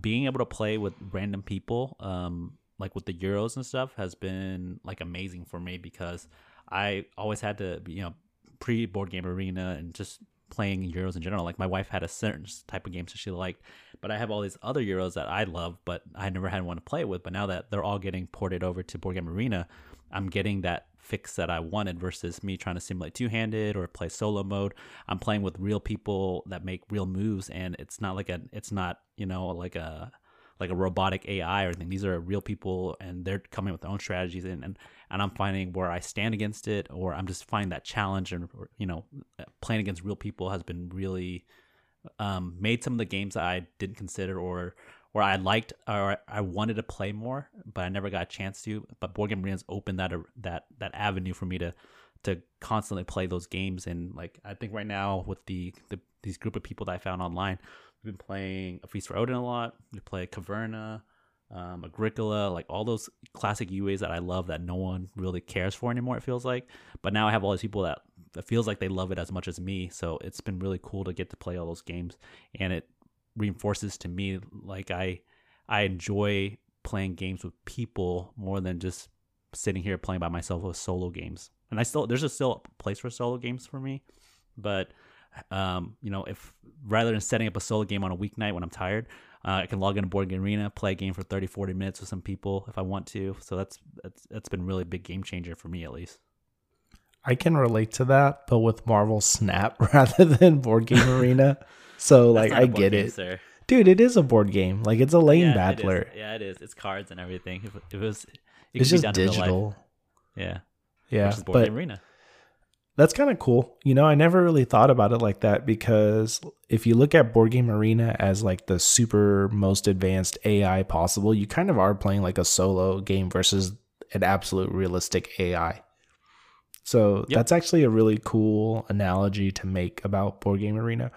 being able to play with random people, um, like with the Euros and stuff, has been like amazing for me because I always had to, you know, pre board game arena and just playing Euros in general. Like my wife had a certain type of games that she liked, but I have all these other Euros that I love, but I never had one to play with. But now that they're all getting ported over to Board Game Arena, I'm getting that fix that I wanted versus me trying to simulate two handed or play solo mode. I'm playing with real people that make real moves, and it's not like a it's not you know like a like a robotic AI or anything. These are real people, and they're coming with their own strategies, and and, and I'm finding where I stand against it, or I'm just finding that challenge, and you know, playing against real people has been really um, made some of the games that I didn't consider or or I liked or I wanted to play more, but I never got a chance to. But Board Game Arena's opened that that that avenue for me to to constantly play those games, and like I think right now with the, the these group of people that I found online, we've been playing A Feast for Odin a lot. We play Caverna, um, Agricola, like all those classic UAs that I love that no one really cares for anymore. It feels like, but now I have all these people that it feels like they love it as much as me. So it's been really cool to get to play all those games, and it reinforces to me like I I enjoy playing games with people more than just sitting here playing by myself with solo games. And I still there's a still a place for solo games for me, but um, you know, if rather than setting up a solo game on a weeknight when I'm tired, uh, I can log into Board Game Arena, play a game for 30, 40 minutes with some people if I want to. So that's that's that's been really a big game changer for me at least. I can relate to that, but with Marvel Snap *laughs* rather than Board Game *laughs* Arena. So like I get game, it. Sir. Dude, it is a board game. Like it's a lane yeah, battler. It yeah, it is. It's cards and everything. If, if it was it it's just digital. Yeah. Yeah. Board but game arena. That's kind of cool. You know, I never really thought about it like that because if you look at Board Game Arena as like the super most advanced AI possible, you kind of are playing like a solo game versus an absolute realistic AI. So yep. that's actually a really cool analogy to make about Board Game Arena.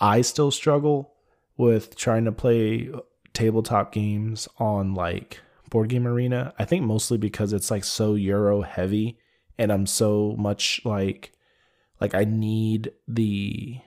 I still struggle with trying to play tabletop games on like Board Game Arena. I think mostly because it's like so Euro heavy and I'm so much like like I need the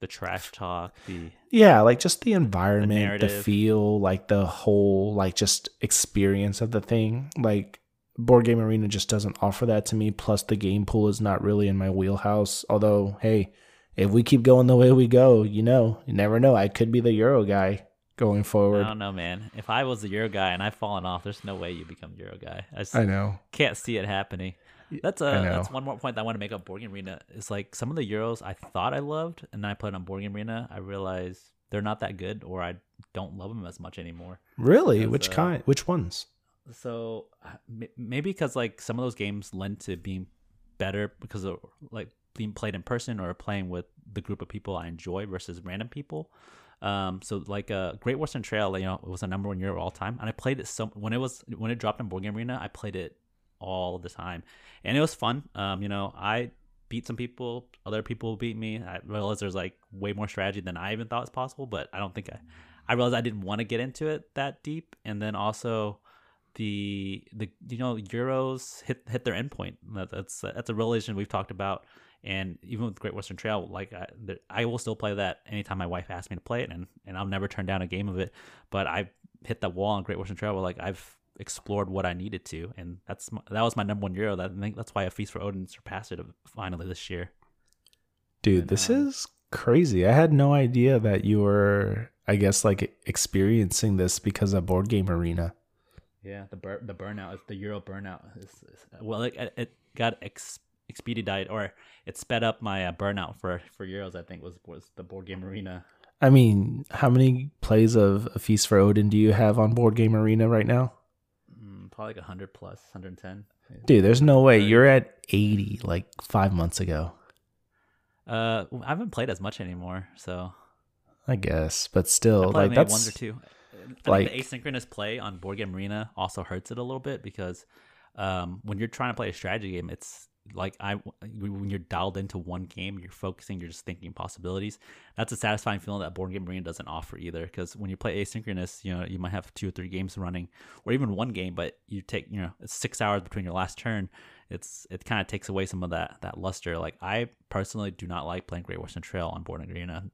the trash talk, the yeah, like just the environment, the, the feel, like the whole like just experience of the thing. Like Board Game Arena just doesn't offer that to me. Plus, the game pool is not really in my wheelhouse. Although, hey, if we keep going the way we go, you know, you never know. I could be the Euro guy going forward. I don't know, man. If I was the Euro guy and I've fallen off, there's no way you become Euro guy. I, I know. Can't see it happening. That's a that's one more point that I want to make on Board Game Arena. Is like some of the Euros I thought I loved, and then I played on Board Game Arena. I realized they're not that good, or I don't love them as much anymore. Really? Which uh, kind? Which ones? So maybe because like some of those games lend to being better because of like being played in person or playing with the group of people I enjoy versus random people. Um, so like uh, Great Western Trail, you know, it was a number one year of all time, and I played it so when it was when it dropped in Board Game Arena, I played it all the time, and it was fun. Um, you know, I beat some people, other people beat me. I realized there's like way more strategy than I even thought was possible, but I don't think I. I realized I didn't want to get into it that deep, and then also the the you know Euros hit hit their endpoint. That's that's a realization we've talked about and even with Great Western Trail, like I, I will still play that anytime my wife asks me to play it, and, and I'll never turn down a game of it. But I hit that wall on Great Western Trail where like I've explored what I needed to, and that's my, that was my number one euro. That I think that's why a Feast for Odin surpassed it finally this year. Dude, and, this um, is crazy. I had no idea that you were, I guess, like experiencing this because of Board Game Arena. Yeah, the bur- the burnout, the Euro burnout is, is well, it, it got ex- expedited or it sped up my uh, burnout for for Euros. I think was was the board game arena. I mean, how many plays of A Feast for Odin do you have on Board Game Arena right now? Mm, probably like 100 plus, 110. Dude, there's no way. You're at 80 like five months ago. Uh, I haven't played as much anymore, so. I guess, but still, like that's one or two. I like the asynchronous play on Board Game Arena also hurts it a little bit because um, when you're trying to play a strategy game, it's like I when you're dialed into one game, you're focusing, you're just thinking possibilities. That's a satisfying feeling that board game arena doesn't offer either. Because when you play asynchronous, you know you might have two or three games running, or even one game, but you take you know six hours between your last turn. It's it kind of takes away some of that that luster. Like I personally do not like playing Great Western Trail on board arena,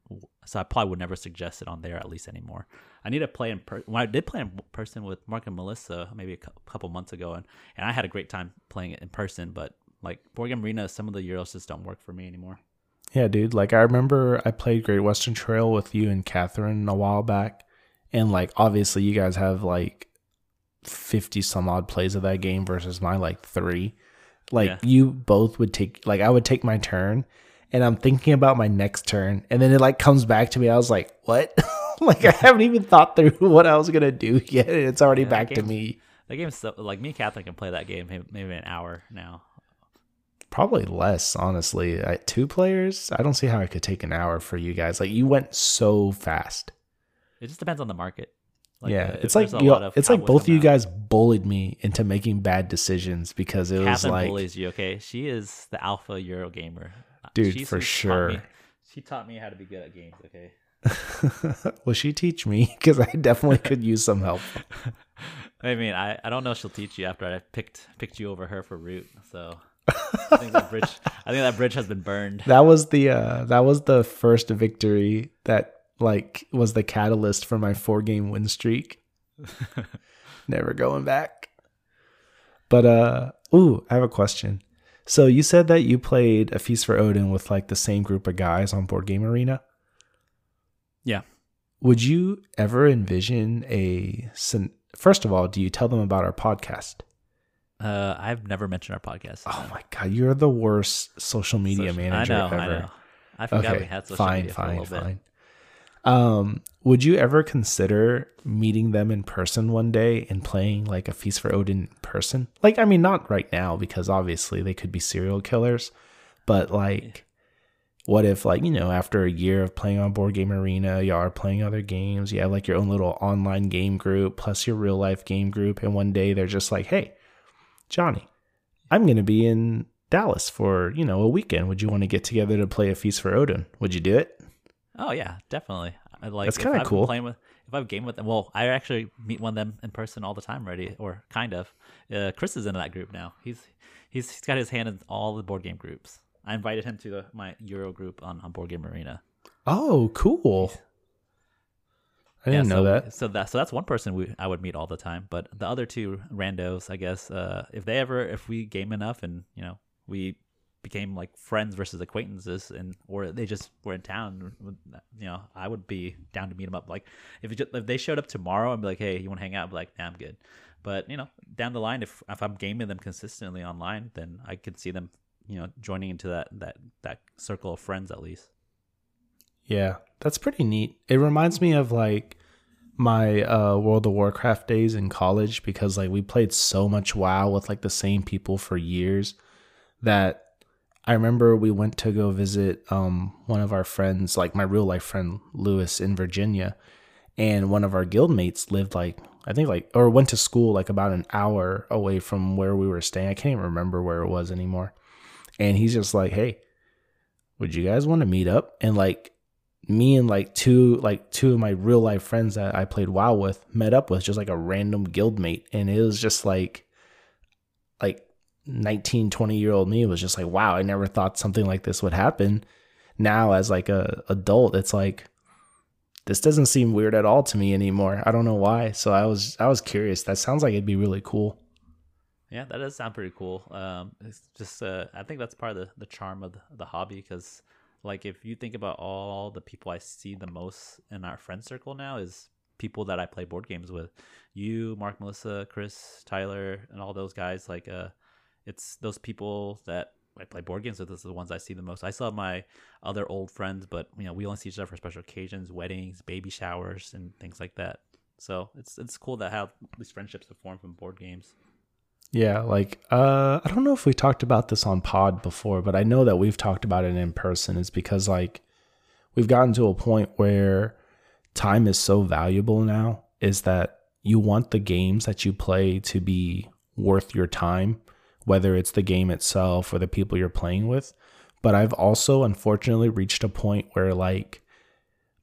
so I probably would never suggest it on there at least anymore. I need to play in when I did play in person with Mark and Melissa maybe a couple months ago, and and I had a great time playing it in person, but like Board Game Arena, some of the Euros just don't work for me anymore. Yeah, dude. Like I remember I played Great Western Trail with you and Catherine a while back, and like obviously you guys have like 50 some odd plays of that game versus my like three. Like Yeah. you both would take, like I would take my turn and I'm thinking about my next turn. And then it like comes back to me. I was like, what? *laughs* like I haven't even thought through *laughs* what I was going to do *laughs* yet. and It's already Yeah, back to me. That game's so, like me and Catherine can play that game maybe, an hour now. Probably less, honestly. I, two players, I don't see how I could take an hour for you guys. Like you went so fast. It just depends on the market. Yeah, uh, it's like you, lot of it's like both of you guys bullied me into making bad decisions because it was Catherine like, bullies you. Okay, she is the alpha Euro gamer, Uh, Dude, she's for who taught sure. me- she taught me how to be good at games. Okay. *laughs* will she teach me? *laughs* Because I definitely could use some help. *laughs* I mean, I, I don't know if she'll teach you after I picked picked you over her for root. So I think that bridge I think that bridge has been burned. That was the uh that was the first victory that like was the catalyst for my four game win streak. *laughs* Never going back. But uh ooh, I have a question. So you said that you played a Feast for Odin with like the same group of guys on Board Game Arena. Yeah. Would you ever envision a First of all, do you tell them about our podcast? Uh, I've never mentioned our podcast. Oh my god, you're the worst social media Social- manager I know, ever. I know. I forgot we had social fine, media for a fine, little bit. Um, would you ever consider meeting them in person one day and playing like a Feast for Odin in person? Like, I mean, not right now because obviously they could be serial killers, but like, what if like you know after a year of playing on Board Game Arena, y'all are playing other games, you have like your own little online game group plus your real life game group, and one day they're just like, hey, Johnny, I'm gonna be in Dallas for you know a weekend. Would you want to get together to play a Feast for Odin? Would you do it? Oh yeah, definitely. I like That's kinda cool. Playing with if I've game with them, well, I actually meet one of them in person all the time already, or kind of. Uh, Chris is in that group now. He's he's he's got his hand in all the board game groups. I invited him to the, my Euro group on, on Board Game Arena. Oh, cool. I didn't Yeah, know so, that. So that so that's one person we I would meet all the time. But the other two randos, I guess, uh, if they ever if we game enough and you know we became like friends versus acquaintances, and or they just were in town, you know, I would be down to meet them up. Like if, just, if they showed up tomorrow and be like, hey, you want to hang out? I'd be like, nah, I'm good. But you know, down the line, if if I'm gaming them consistently online, then I could see them, you know, joining into that that that circle of friends at least. Yeah, that's pretty neat. It reminds me of like my uh World of Warcraft days in college because like we played so much WoW with like the same people for years that I remember we went to go visit um one of our friends, like my real life friend Lewis in Virginia, and one of our guildmates lived like I think like or went to school like about an hour away from where we were staying. I can't even remember where it was anymore. And he's just like, "Hey, would you guys want to meet up?" And like me and like two like two of my real life friends that I played WoW with met up with just like a random guildmate and it was just like like 19 20 year old me was just like wow I never thought something like this would happen. Now as like a adult it's like this doesn't seem weird at all to me anymore. I don't know why. So I was I was curious. That sounds like it'd be really cool. Yeah, that does sound pretty cool. Um, it's just uh, I think that's part of the, the charm of the, the hobby because, like, if you think about all the people I see the most in our friend circle now is people that I play board games with, you, Mark, Melissa, Chris, Tyler, and all those guys. Like, uh, it's those people that I play board games with. Those are the ones I see the most. I still have my other old friends, but you know, we only see each other for special occasions, weddings, baby showers, and things like that. So it's it's cool that how these friendships have formed from board games. Yeah, like uh I don't know if we talked about this on pod before, but I know that we've talked about it in person is because like we've gotten to a point where time is so valuable now is that you want the games that you play to be worth your time, whether it's the game itself or the people you're playing with. But I've also unfortunately reached a point where like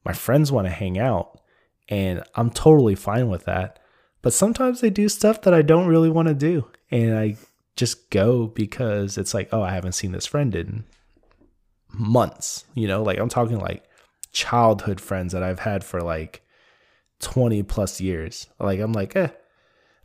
my friends want to hang out and I'm totally fine with that. But sometimes they do stuff that I don't really want to do. And I just go because it's like, oh, I haven't seen this friend in months. You know, like I'm talking like childhood friends that I've had for like 20 plus years. Like I'm like, eh,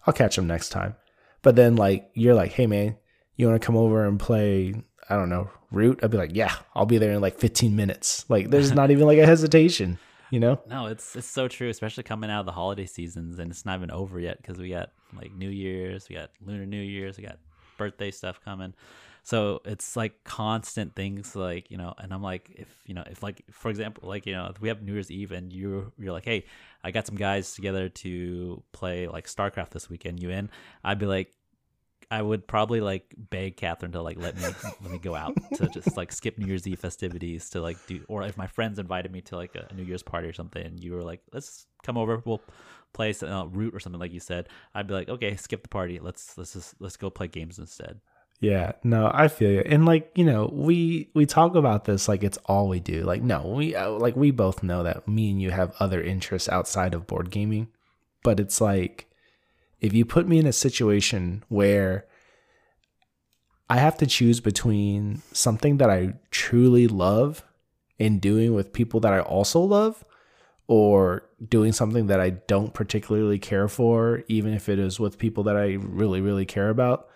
I'll catch them next time. But then like you're like, hey man, you want to come over and play, I don't know, root? I'd be like, yeah, I'll be there in like 15 minutes. Like there's *laughs* not even like a hesitation. you know? No, it's it's so true, especially coming out of the holiday seasons, and it's not even over yet because we got like New Year's, we got Lunar New Year's, we got birthday stuff coming. So it's like constant things like, you know, and I'm like, if, you know, if like, for example, like, you know, we have New Year's Eve and you're, you're like, hey, I got some guys together to play like StarCraft this weekend, you in? I'd be like, I would probably like beg Catherine to like let me let me go out to just like skip New Year's Eve festivities to like do or if my friends invited me to like a New Year's party or something and you were like let's come over we'll play uh, root or something like you said I'd be like okay skip the party let's let's just let's go play games instead Yeah, no, I feel you. And like, you know, we we talk about this like it's all we do. Like no, we uh, like we both know that me and you have other interests outside of board gaming. But it's like if you put me in a situation where I have to choose between something that I truly love and doing with people that I also love or doing something that I don't particularly care for even if it is with people that I really really care about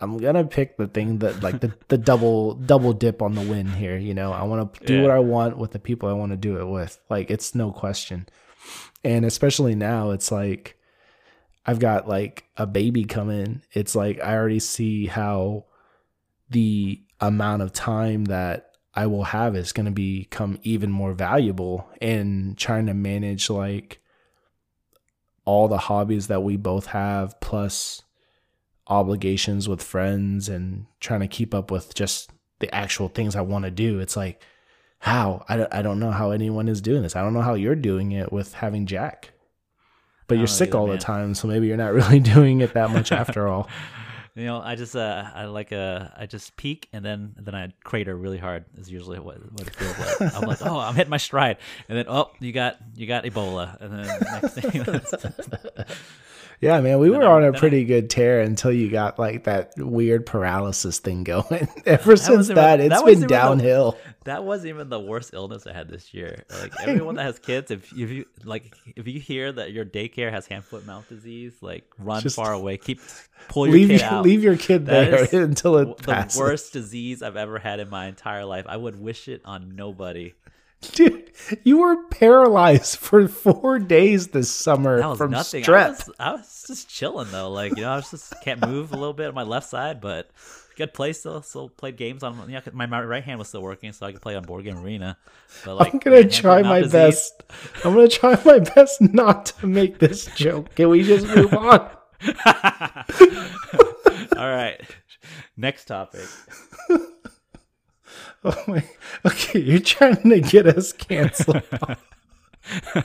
I'm gonna pick the thing that like the, the double double dip on the win here. You know, I want to do Yeah. what I want with the people I want to do it with. Like it's no question. And especially now, it's like I've got like a baby coming. It's like I already see how the amount of time that I will have is going to become even more valuable in trying to manage like all the hobbies that we both have plus obligations with friends and trying to keep up with just the actual things I want to do. It's like, how? I don't, I don't know how anyone is doing this. I don't know how you're doing it with having Jack. But you're sick either, all man. the time, so maybe you're not *laughs* really doing it that much *laughs* after all. You know, I just uh, I like uh, I just peak and then then I crater really hard. Is usually what what it feels like. I'm like, oh, I'm hitting my stride, and then oh, you got you got Ebola, and then next thing, *laughs* Yeah, man, we were on a then I- pretty good tear until you got like that weird paralysis thing going. *laughs* Ever since that, even- it's that been wasn't the- downhill. that wasn't even the worst illness I had this year. Like *laughs* everyone that has kids, if if you like if you hear that your daycare has hand foot mouth disease, like run Just far away. Keep pull your Leave kid your, out. leave your kid That there *laughs* until it the passes. worst disease I've ever had in my entire life. I would wish it on nobody. *laughs* Dude, you were paralyzed for four days this summer That was from nothing. I was, I was just chilling though. Like you know, I was just can't move a little bit on my left side, but good play still. Still played games on. You know, my, my right hand was still working, so I could play on board game arena. But like, I'm gonna try my disease- best. I'm gonna try my best not to make this joke. Can we just move on? *laughs* *laughs* All right, next topic. Oh *laughs* my. Okay, you're trying to get us canceled. *laughs*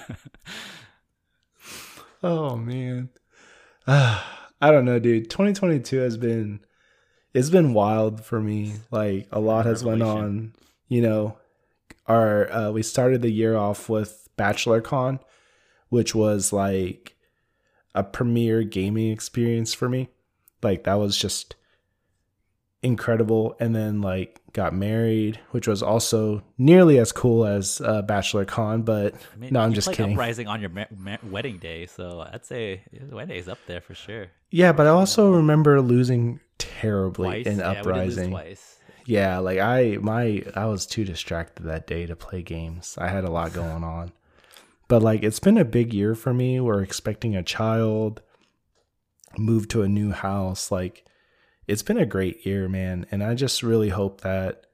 oh man. *sighs* I don't know, dude. 2022 has been it's been wild for me. Like a lot has went on. You know, our uh, we started the year off with Bachelor Con, which was like a premier gaming experience for me. Like that was just incredible and then like got married which was also nearly as cool as uh, bachelor con but I mean, no i'm just kidding. Uprising on your ma- ma- wedding day, so I'd say the wedding is up there for sure. yeah but i also remember losing terribly Twice, in yeah, we did lose uprising. twice. yeah like i my i was too distracted that day to play games. I had a lot going *laughs* on. But like it's been a big year for me. We're expecting a child move to a new house like it's been a great year man. And i just really hope that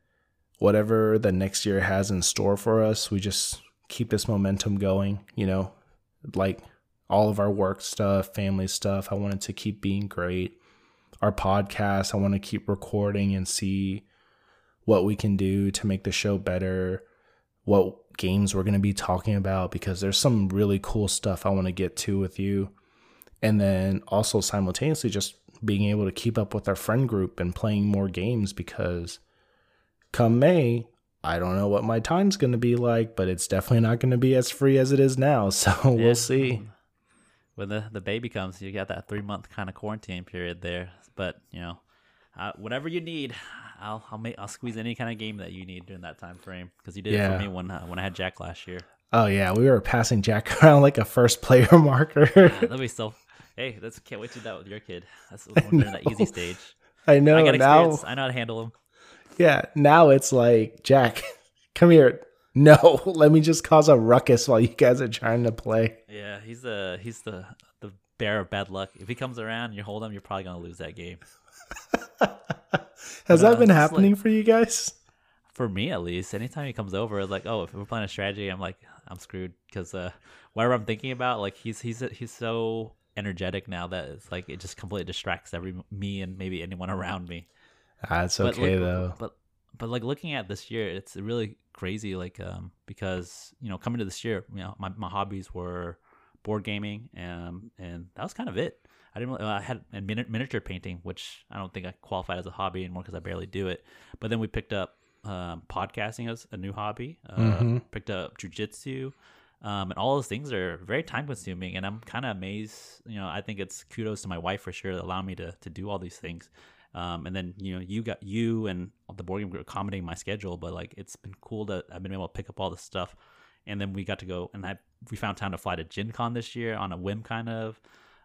whatever the next year has in store for us we just keep this momentum going you know like all of our work stuff family stuff. I want it to keep being great. Our podcast i want to keep recording and see what we can do to make the show better what games we're going to be talking about because there's some really cool stuff i want to get to with you. And then also simultaneously just being able to keep up with our friend group and playing more games because come May, I don't know what my time's going to be like, but it's definitely not going to be as free as it is now. *laughs* So Yeah. we'll see. When the the baby comes, you got that three month kind of quarantine period there. But you know, uh, whatever you need, I'll I'll make I'll squeeze any kind of game that you need during that time frame because you did it for me when uh, when I had Jack last year. Oh, yeah. We were passing Jack *laughs* around like a first player *laughs* marker. That'll be so. Hey, that's can't wait to do that with your kid. That's when they're in that easy stage. I know I got now. experience. I know how to handle them. Yeah. Now it's like, Jack, *laughs* come here. No, *laughs* let me just cause a ruckus while you guys are trying to play. Yeah, he's the he's the the bear of bad luck. If he comes around and you hold him, you're probably gonna lose that game. *laughs* Has But, uh, that been happening like- for you guys? For me, at least, anytime he comes over, it's like, oh, if we're playing a strategy, I'm like, I'm screwed because uh, whatever I'm thinking about, like he's he's he's so energetic now that it's like it just completely distracts every me and maybe anyone around me. That's But okay look- though. But but like looking at this year, it's really crazy. Like um because you know coming to this year, you know my, my hobbies were board gaming um and that was kind of it. I didn't. Really, I had and mini- miniature painting, which I don't think I qualified as a hobby anymore because I barely do it. But then we picked up um, podcasting as a new hobby. Uh, Mhm. Picked up jujitsu. Um, and all those things are very time consuming, and I'm kind of amazed. You know, I think it's kudos to my wife for sure that allowed me to to do all these things. Um, and then you know you got you and the board game group accommodating my schedule, but like it's been cool that I've been able to pick up all this stuff. And then we got to go, and I we found time to fly to Gen Con this year on a whim, kind of.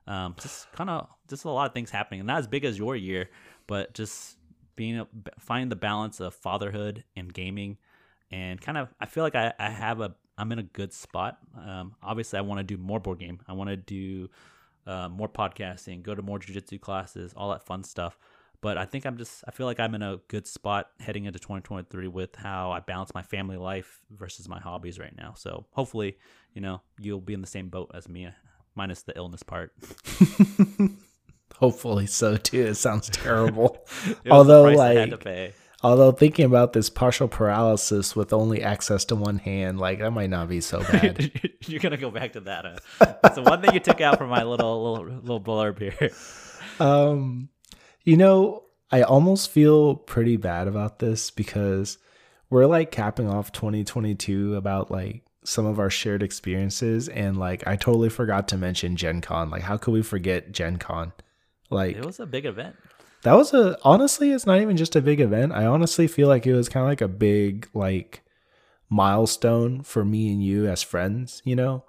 Um, just kind of just a lot of things happening, and not as big as your year, but just being a, finding the balance of fatherhood and gaming, and kind of I feel like I, I have a I'm in a good spot. Um, obviously, I want to do more board game. I want to do uh, more podcasting, go to more jujitsu classes, all that fun stuff. But I think I'm just I feel like I'm in a good spot heading into 2023 with how I balance my family life versus my hobbies right now. So hopefully, you know, you'll be in the same boat as me, minus the illness part. *laughs* Hopefully so too. It sounds terrible. *laughs* It although price I had to like. Although thinking about this partial paralysis with only access to one hand, like that might not be so *laughs* bad. You're gonna go back to that. Huh? That's the one thing you took out from my little little little blurb here. um you know, I almost feel pretty bad about this because we're like capping off 2022 about like some of our shared experiences and like I totally forgot to mention Gen Con. Like how could we forget Gen Con? Like It was a big event. That was a honestly it's not even just a big event. I honestly feel like it was kind of like a big like milestone for me and you as friends you know?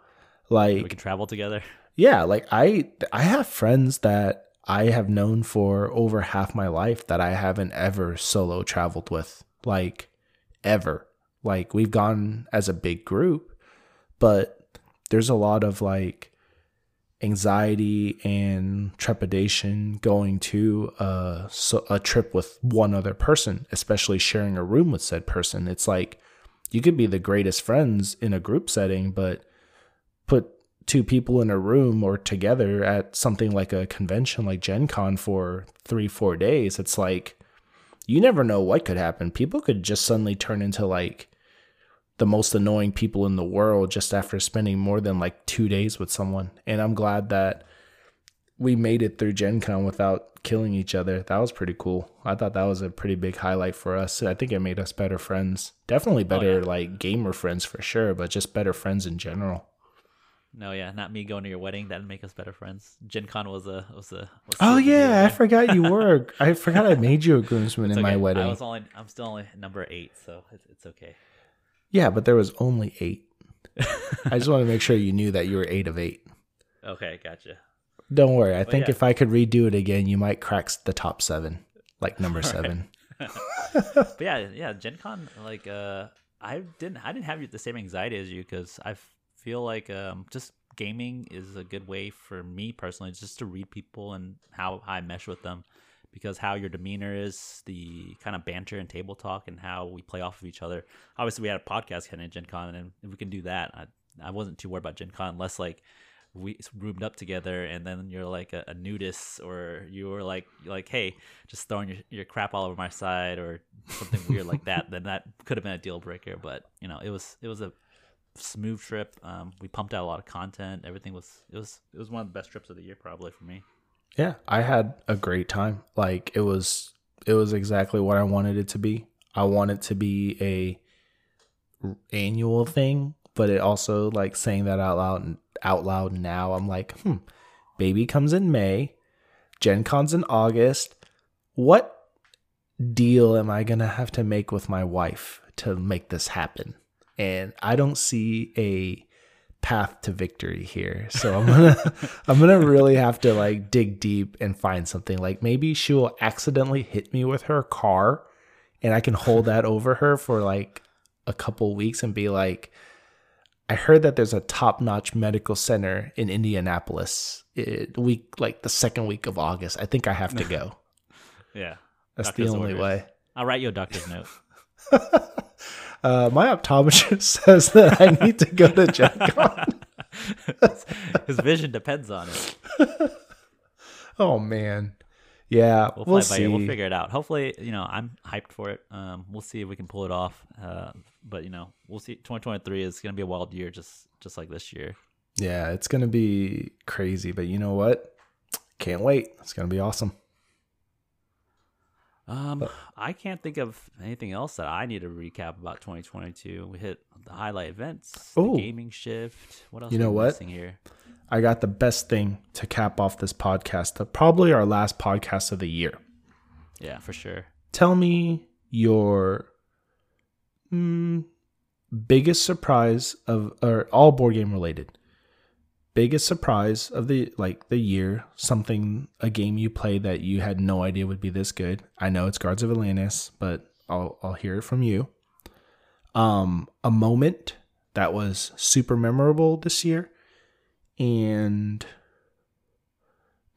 Like We can travel together. yeah like i i have friends that i have known for over half my life that i haven't ever solo traveled with like ever. Like we've gone as a big group but there's a lot of like anxiety and trepidation going to a, so- a trip with one other person, especially sharing a room with said person. It's like you could be the greatest friends in a group setting, but put two people in a room or together at something like a convention like Gen Con for three, four days. It's like you never know what could happen. People could just suddenly turn into like the most annoying people in the world just after spending more than like two days with someone. And I'm glad that we made it through Gen Con without killing each other. That was pretty cool. I thought that was a pretty big highlight for us. I think it made us better friends. Definitely oh, better yeah. like gamer friends for sure, but just better friends in general. No, yeah, not me going to your wedding. That'd make us better friends. Gen Con was a was a. Was Oh yeah, I forgot you *laughs* were. I forgot I made you a groomsman It's in my wedding. I was only. I'm still only number eight, so it's, it's okay. Yeah, but there was only eight. I just want to make sure you knew that you were eight of eight. Okay, gotcha. Don't worry. I think yeah. if I could redo it again, you might crack the top seven, like number seven. *laughs* but yeah, yeah, Gen Con, like, uh, I didn't, I didn't have the same anxiety as you because I feel like, um, just gaming is a good way for me personally, just to read people and how I mesh with them, because how your demeanor is, the kind of banter and table talk, and how we play off of each other. Obviously, we had a podcast heading at Gen Con, and if we can do that, I, I wasn't too worried about Gen Con, unless like we roomed up together and then you're like a, a nudist or you were like like hey just throwing your, your crap all over my side or something weird like that then that could have been a deal breaker but you know it was it was a smooth trip. Um, we pumped out a lot of content. Everything was it was it was one of the best trips of the year probably for me Yeah, I had a great time. Like it was it was exactly what I wanted it to be. I want it to be a annual thing, but it also like saying that out loud out loud now, I'm like, hmm, baby comes in May, Gen Con's in August. What deal am I gonna have to make with my wife to make this happen? And I don't see a path to victory here. So I'm gonna *laughs* I'm gonna really have to like dig deep and find something. Like maybe she will accidentally hit me with her car and I can hold that *laughs* over her for like a couple weeks and be like, I heard that there's a top notch medical center in Indianapolis it, week like the second week of August. I think I have to go. *laughs* Yeah. That's Doctor's the only orders. way. I'll write you a doctor's note. Uh, my optometrist *laughs* says that I need to go to Gen Con. *laughs* His vision depends on it. *laughs* Oh man. Yeah, We'll, we'll, see. We'll figure it out. Hopefully, you know, I'm hyped for it. Um, we'll see if we can pull it off. Uh, but you know, we'll see. 2023 is gonna be a wild year, just just like this year. yeah, it's gonna be crazy, but you know what? Can't wait. It's gonna be awesome. Um, I can't think of anything else that I need to recap about 2022. We hit the highlight events, the gaming shift. What else? You are know we what? missing here? I got the best thing to cap off this podcast, the- probably our last podcast of the year. Yeah, for sure. Tell me your mm, biggest surprise of, or all board game related. Biggest surprise of the like the year, something a game you played that you had no idea would be this good. I know it's Guards of Atlantis, but I'll I'll hear it from you. Um, a moment that was super memorable this year, and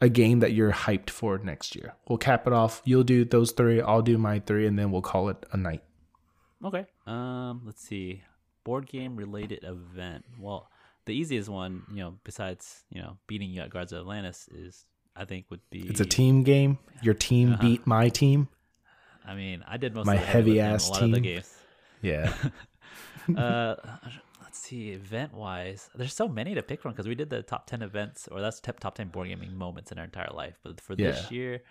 a game that you're hyped for next year. We'll cap it off. You'll do those three. I'll do my three, and then we'll call it a night. Okay. Um, let's see. Board game related event. Well, the easiest one, you know, besides you know beating you at Guards of Atlantis, is I think would be. It's a team game. Your team Uh-huh. beat my team. I mean, I did most My of the heavy lifting on heavy-ass a lot of the team. games. Yeah. *laughs* uh, let's see, event wise, there's so many to pick from because we did the top ten events, or that's top top ten board gaming moments in our entire life. But for this year,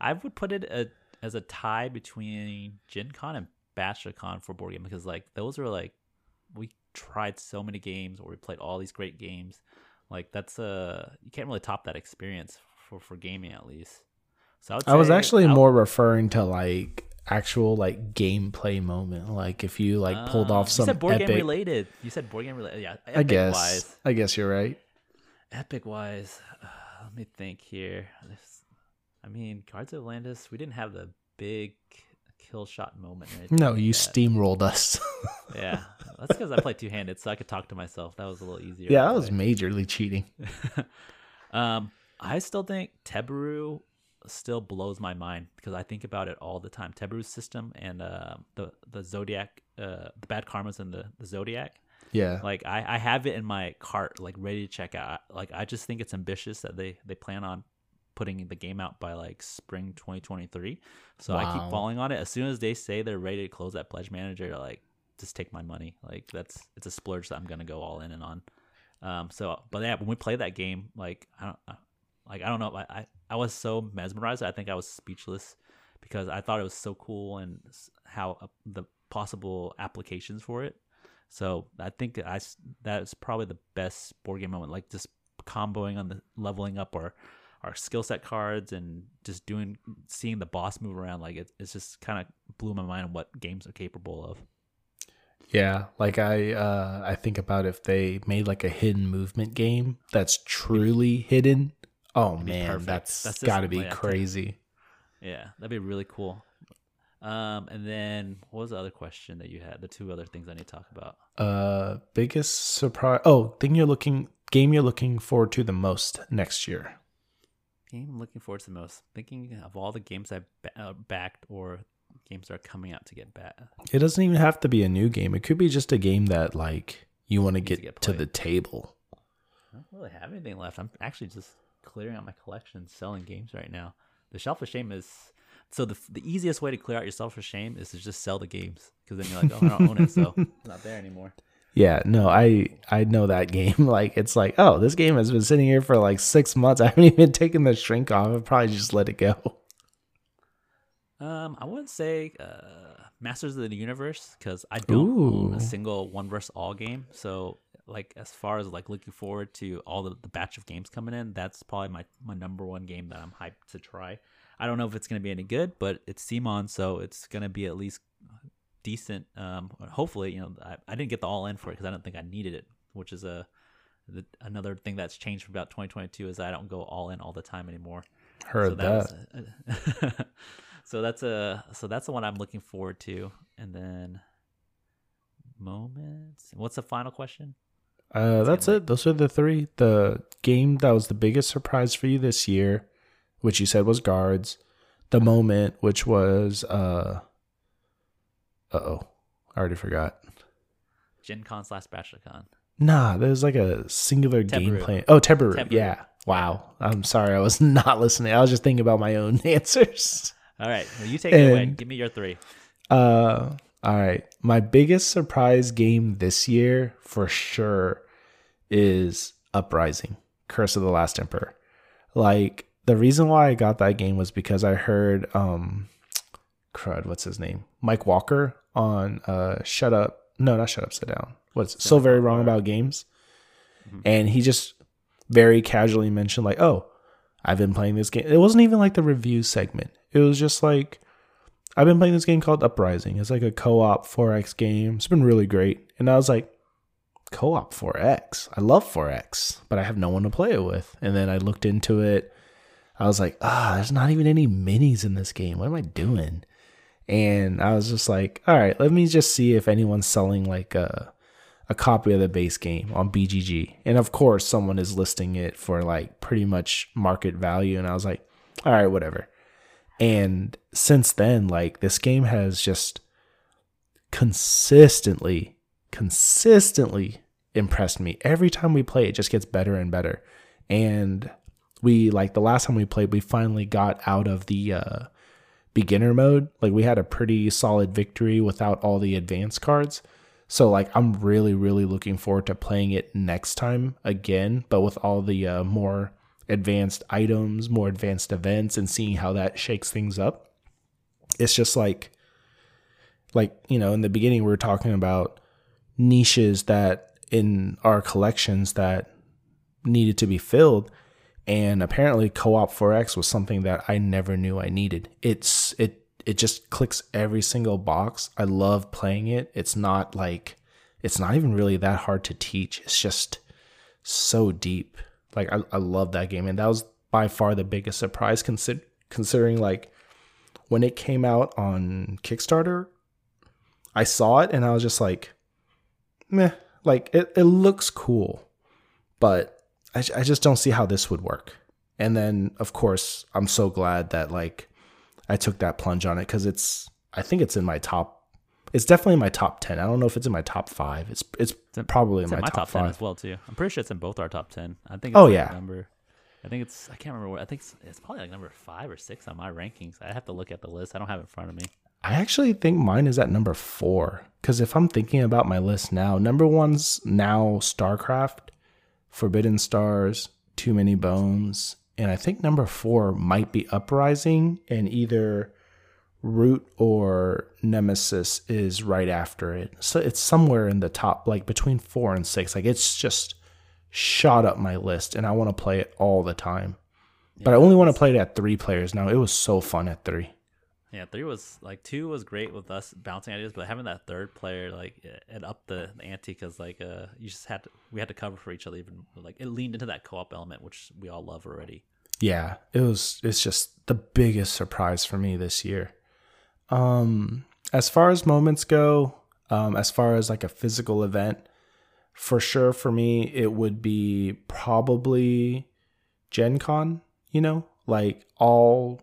I would put it a, as a tie between Gen Con and BachelorCon for board game because like those were like we tried so many games or we played all these great games. Like that's a you can't really top that experience for for gaming at least. So I, I was actually I more referring to like actual like gameplay moment. Like if you like pulled Ah, off some You said board epic. game related. You said board game related. Yeah, I guess. wise. I guess you're right. Epic wise, uh, let me think here. I mean, Guards of Atlantis. We didn't have the big kill shot moment. No, you that. steamrolled us. *laughs* Yeah, that's because I play two handed, so I could talk to myself. That was a little easier. yeah, that was way. majorly cheating. *laughs* um, I still think Teburu still blows my mind because I think about it all the time. Teburu's system and uh, the the Zodiac, uh, the bad karmas and the, the Zodiac. Yeah. Like I, I have it in my cart, like ready to check out. Like I just think it's ambitious that they they plan on putting the game out by like spring 2023. So I keep falling on it. As soon as they say they're ready to close that pledge manager, like just take my money. Like that's it's a splurge that I'm gonna go all in and on. Um. So, but yeah, when we play that game, like I don't, I- like I don't know, I I, I was so mesmerized. I think I was speechless because I thought it was so cool and how uh, the possible applications for it. So I think I that's probably the best board game moment, like just comboing on the leveling up our our skill set cards and just doing seeing the boss move around. Like it, it's just kind of blew my mind on what games are capable of. Yeah, like I uh I think about if they made like a hidden movement game that's truly hidden. Oh man, perfect. that's, That's just- got to be crazy. Yeah, that'd be really cool. Um, and then what was the other question that you had? The two other things I need to talk about. Uh biggest surprise Oh, thing you're looking game you're looking forward to the most next year. Game I'm looking forward to the most. Thinking of all the games I've ba- uh, backed or games that are coming out to get back. It doesn't even have to be a new game. It could be just a game that like you want to get to the table. I don't really have anything left. I'm actually just clearing out my collection, selling games right now. The shelf of shame is so the the easiest way to clear out your shelf of shame is to just sell the games because then you're like, oh, I don't own it, so it's *laughs* not there anymore. Yeah, no, I I know that *laughs* game. Like it's like, oh, this game has been sitting here for like six months. *laughs* I haven't even taken the shrink off. I've probably just let it go. Um, I wouldn't say uh, Masters of the Universe because I don't own a single one versus all game. So, like as far as like looking forward to all the, the batch of games coming in, that's probably my my number one game that I'm hyped to try. I don't know if it's gonna be any good, but it's Simon, so it's gonna be at least decent. Um, hopefully, you know, I, I didn't get the all in for it because I don't think I needed it, which is a the, another thing that's changed from about 2022 is I don't go all in all the time anymore Heard so that. was a- *laughs* so that's a so that's the one I'm looking forward to, and then moments. What's the final question? Uh, that's it. Those are the three. The game that was the biggest surprise for you this year, which you said was guards. The moment, which was uh, uh oh, I already forgot. Gen Con slash BachelorCon. Nah, there's like a singular Teburu. gameplay. Oh, Teburu. Teburu. Yeah. Wow. I'm sorry. I was *laughs* not listening. I was just thinking about my own *laughs* answers. All right, well, you take it away. And- Give me your three. Uh, all right. My biggest surprise game this year, for sure, is Uprising: Curse of the Last Emperor. Like the reason why I got that game was because I heard um, crud. What's his name? Mike Walker on uh, Shut Up. No, not Shut Up. Sit Down. What's so very wrong about games? And he just very casually mentioned like, "Oh, I've been playing this game." It wasn't even like the review segment. It was just like, I've been playing this game called Uprising. It's like a co-op 4X game. It's been really great. And I was like, co-op 4X. I love 4X, but I have no one to play it with. And then I looked into it. I was like, ah, there's not even any minis in this game. What am I doing? And I was just like, all right, let me just see if anyone's selling like a a copy of the base game on BGG. And of course, someone is listing it for like pretty much market value. And I was like, all right, whatever. And since then, like this game has just consistently, consistently impressed me. Every time we play, it just gets better and better. And we like the last time we played, we finally got out of the uh, beginner mode. Like we had a pretty solid victory without all the advanced cards. So like I'm really really looking forward to playing it next time again, but with all the uh, more advanced items, more advanced events and seeing how that shakes things up. It's just like like, you know, in the beginning we were talking about niches that in our collections that needed to be filled and apparently co-op 4x was something that i never knew i needed. It's it it just clicks every single box. I love playing it. It's not like it's not even really that hard to teach. It's just so deep. Like i, I love that game. And that was by far the biggest surprise consider, considering like when it came out on kickstarter i saw it and i was just like meh. Like it, it looks cool but I, I just don't see how this would work. And then, of course, I'm so glad that like I took that plunge on it because it's I think it's in my top. It's definitely in my top ten. I don't know if it's in my top five. It's it's in- probably in It's my, in my top, top, ten five. as well too. I'm pretty sure it's in both our top ten. I think. It's Oh, like yeah. Number. I think it's. I can't remember what. I think it's, it's probably like number five or six on my rankings. I have to look at the list. I don't have it in front of me. I actually think mine is at number four because if I'm thinking about my list now, number one's now StarCraft, Forbidden Stars, Too Many Bones, and I think number four might be Uprising, and either Root or Nemesis is right after it. So it's somewhere in the top, like between four and six. Like it's just shot up my list, and I want to play it all the time. But I only want to play it at three players now. It was so fun at three. Yeah, three was like two was great with us bouncing ideas, but having that third player like it- upped the, the ante because like uh you just had to we had to cover for each other even like it leaned into that co-op element which we all love already. yeah it was it's just the biggest surprise for me this year um as far as moments go um as far as like a physical event for sure for me it would be probably gen con you know like all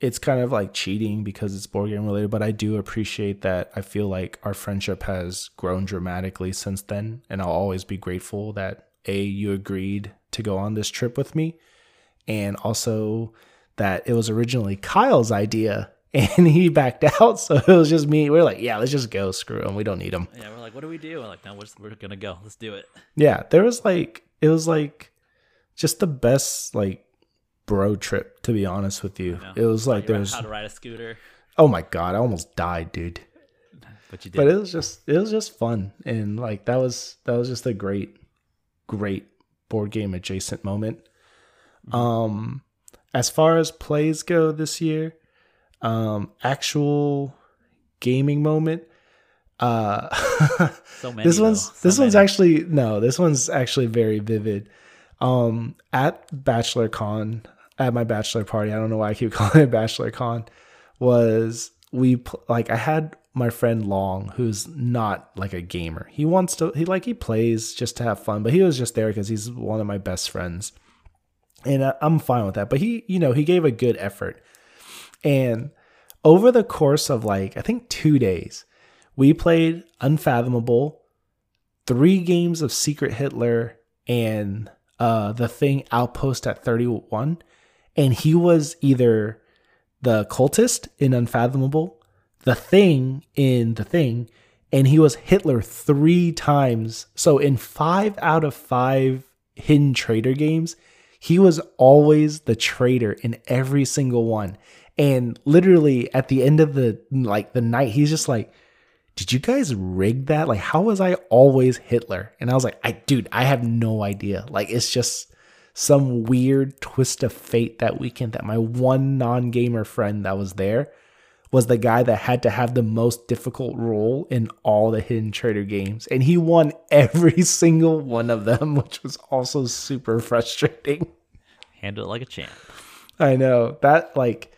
it's kind of like cheating because it's board game related but i do appreciate that i feel like our friendship has grown dramatically since then and i'll always be grateful that a you agreed to go on this trip with me and also that it was originally Kyle's idea *laughs* and he backed out. So it was just me. We are like, yeah, let's just go. Screw him. We don't need him. Yeah, we're like, what do we do? And like, no, we're, just, we're gonna go. Let's do it. Yeah, there was like, it was like just the best like bro trip, to be honest with you. It was like there was, how to ride a scooter, oh my God, I almost died, dude. but you did. But it was just, it was just fun. And like, that was, that was just a great, great board game adjacent moment. Um, as far as plays go this year, um, actual gaming moment. Uh, so many. this *laughs* one's So this one's actually no, this one's actually very vivid. Um, at Bachelor Con, at my bachelor party, I don't know why I keep *laughs* calling it Bachelor Con, was we like I had my friend Long, who's not like a gamer. He wants to he like he plays just to have fun, but he was just there because he's one of my best friends, and I'm fine with that. But he, you know, he gave a good effort, and over the course of like I think two days, we played Unfathomable, three games of Secret Hitler, and uh, the thing Outpost at 31, and he was either the cultist in Unfathomable, the thing in the thing, and he was Hitler three times. So in five out of five hidden traitor games, he was always the traitor in every single one. And literally at the end of the like the night, he's just like, did you guys rig that? Like, how was I always Hitler? And I was like, I, dude, I have no idea. Like, it's just some weird twist of fate that weekend that my one non gamer friend that was there was the guy that had to have the most difficult role in all the Hidden trader games. And he won every *laughs* single one of them, which was also super frustrating. Handle it like a champ. I know. That, like,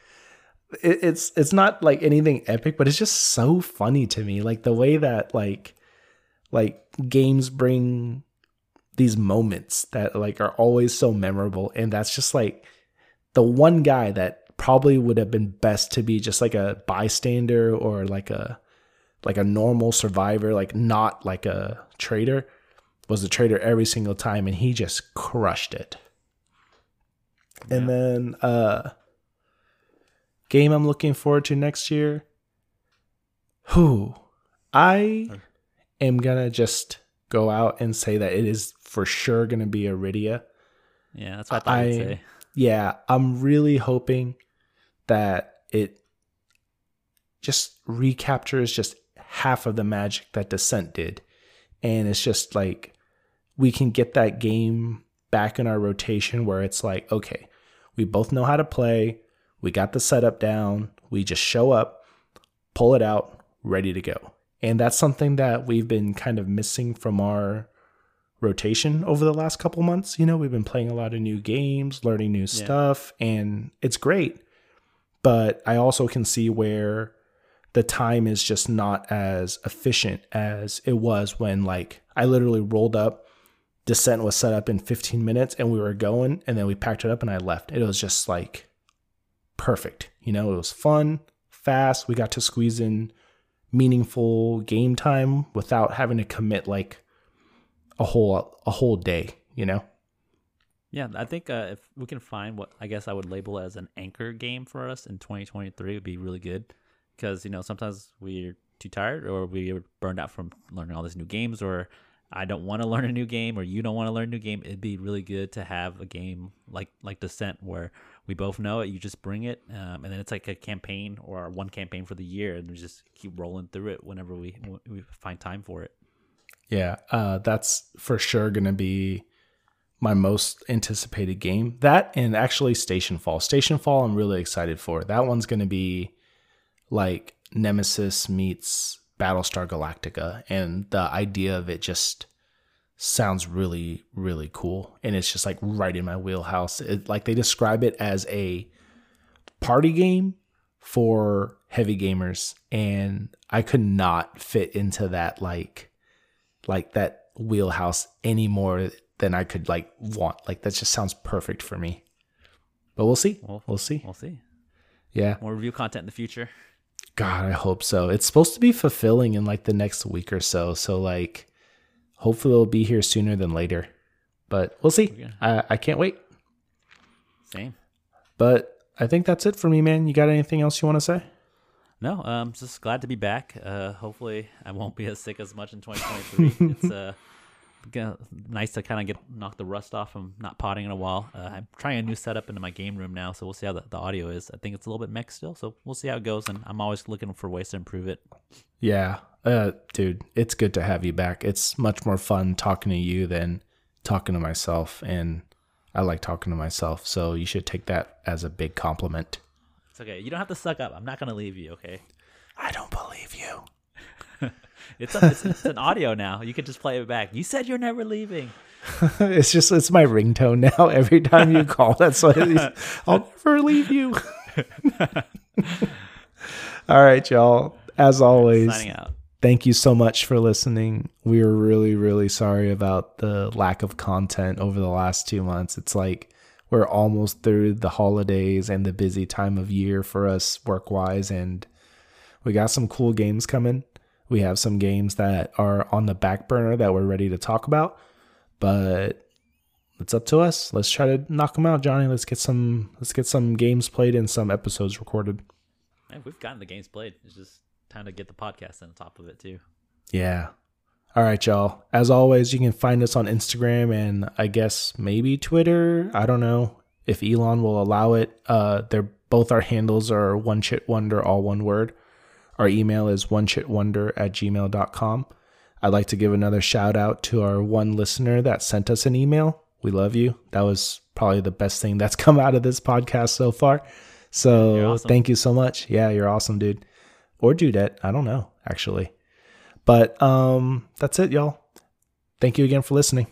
it, it's it's not like anything epic, but it's just so funny to me. Like the way that like like games bring these moments that like are always so memorable, and that's just like the one guy that probably would have been best to be just like a bystander or like a like a normal survivor, like not like a traitor, was a traitor every single time, and he just crushed it. Yeah. And then uh game I'm looking forward to next year. Who I am gonna just go out and say that it is for sure gonna be Arydia. Yeah, that's what I I, would say. Yeah, I'm really hoping that it just recaptures just half of the magic that Descent did. And it's just like we can get that game back in our rotation where it's like, okay, we both know how to play. We got the setup down. We just show up, pull it out, ready to go. And that's something that we've been kind of missing from our rotation over the last couple months. You know, we've been playing a lot of new games, learning new yeah. stuff, and it's great. But I also can see where the time is just not as efficient as it was when like I literally rolled up descent was set up in 15 minutes and we were going and then we packed it up and I left. It was just like perfect. You know, it was fun, fast. We got to squeeze in meaningful game time without having to commit like a whole a whole day, you know? Yeah, I think uh, if we can find what I guess I would label as an anchor game for us in 2023 would be really good because you know sometimes we're too tired or we're burned out from learning all these new games or I don't want to learn a new game or you don't want to learn a new game. It'd be really good to have a game like like Descent where we both know it. You just bring it, um, and then it's like a campaign or one campaign for the year, and we just keep rolling through it whenever we we find time for it. Yeah, uh, that's for sure going to be my most anticipated game. That and actually Stationfall. Station Fall, I'm really excited for. That one's going to be like Nemesis meets Battlestar Galactica, and the idea of it just sounds really really cool. And it's just like right in my wheelhouse. It, like they describe it as a party game for heavy gamers. And i could not fit into that like like that wheelhouse any more than i could like want. Like that just sounds perfect for me. But we'll see. We'll, we'll see. we'll see. Yeah. More review content in the future. God i hope so. It's supposed to be fulfilling in like the next week or so. So like hopefully it'll be here sooner than later. But we'll see. I, I can't wait. Same. But I think that's it for me, man. You got anything else you want to say? No, I'm um, just glad to be back. Uh, hopefully, I won't be as sick as much in 2023. *laughs* it's uh, nice to kind of get knock the rust off from not potting in a while. Uh, I'm trying a new setup into my game room now, so we'll see how the, the audio is. I think it's a little bit mixed still, so we'll see how it goes. And I'm always looking for ways to improve it. Yeah, uh, dude, it's good to have you back. It's much more fun talking to you than talking to myself, and I like talking to myself. So you should take that as a big compliment. It's okay. You don't have to suck up. I'm not gonna leave you. Okay. I don't believe you. *laughs* it's, a, it's, it's an audio now. You can just play it back. You said you're never leaving. *laughs* it's just it's my ringtone now. *laughs* Every time you call, that's is. I'll never leave you. All right, y'all As always, Signing out. Thank you so much for listening. We are really, really sorry about the lack of content over the last two months. It's like we're almost through the holidays and the busy time of year for us work wise, and we got some cool games coming. We have some games that are on the back burner that we're ready to talk about, but it's up to us. Let's try to knock them out, Johnny. Let's get some let's get some games played and some episodes recorded. Man, we've gotten the games played. It's just time to get the podcast on top of it too. Yeah. All right, y'all. As always, you can find us on Instagram and I guess maybe Twitter. I don't know if Elon will allow it. Uh, they're both our handles are one chit wonder, all one word. Our email is one chit wonder at gmail.com. I'd like to give another shout out to our one listener that sent us an email. We love you. That was probably the best thing that's *laughs* come out of this podcast so far. So awesome. thank you so much. Yeah, you're awesome, dude. Or Dudette. I don't know, actually. But um, that's it, y'all. Thank you again for listening.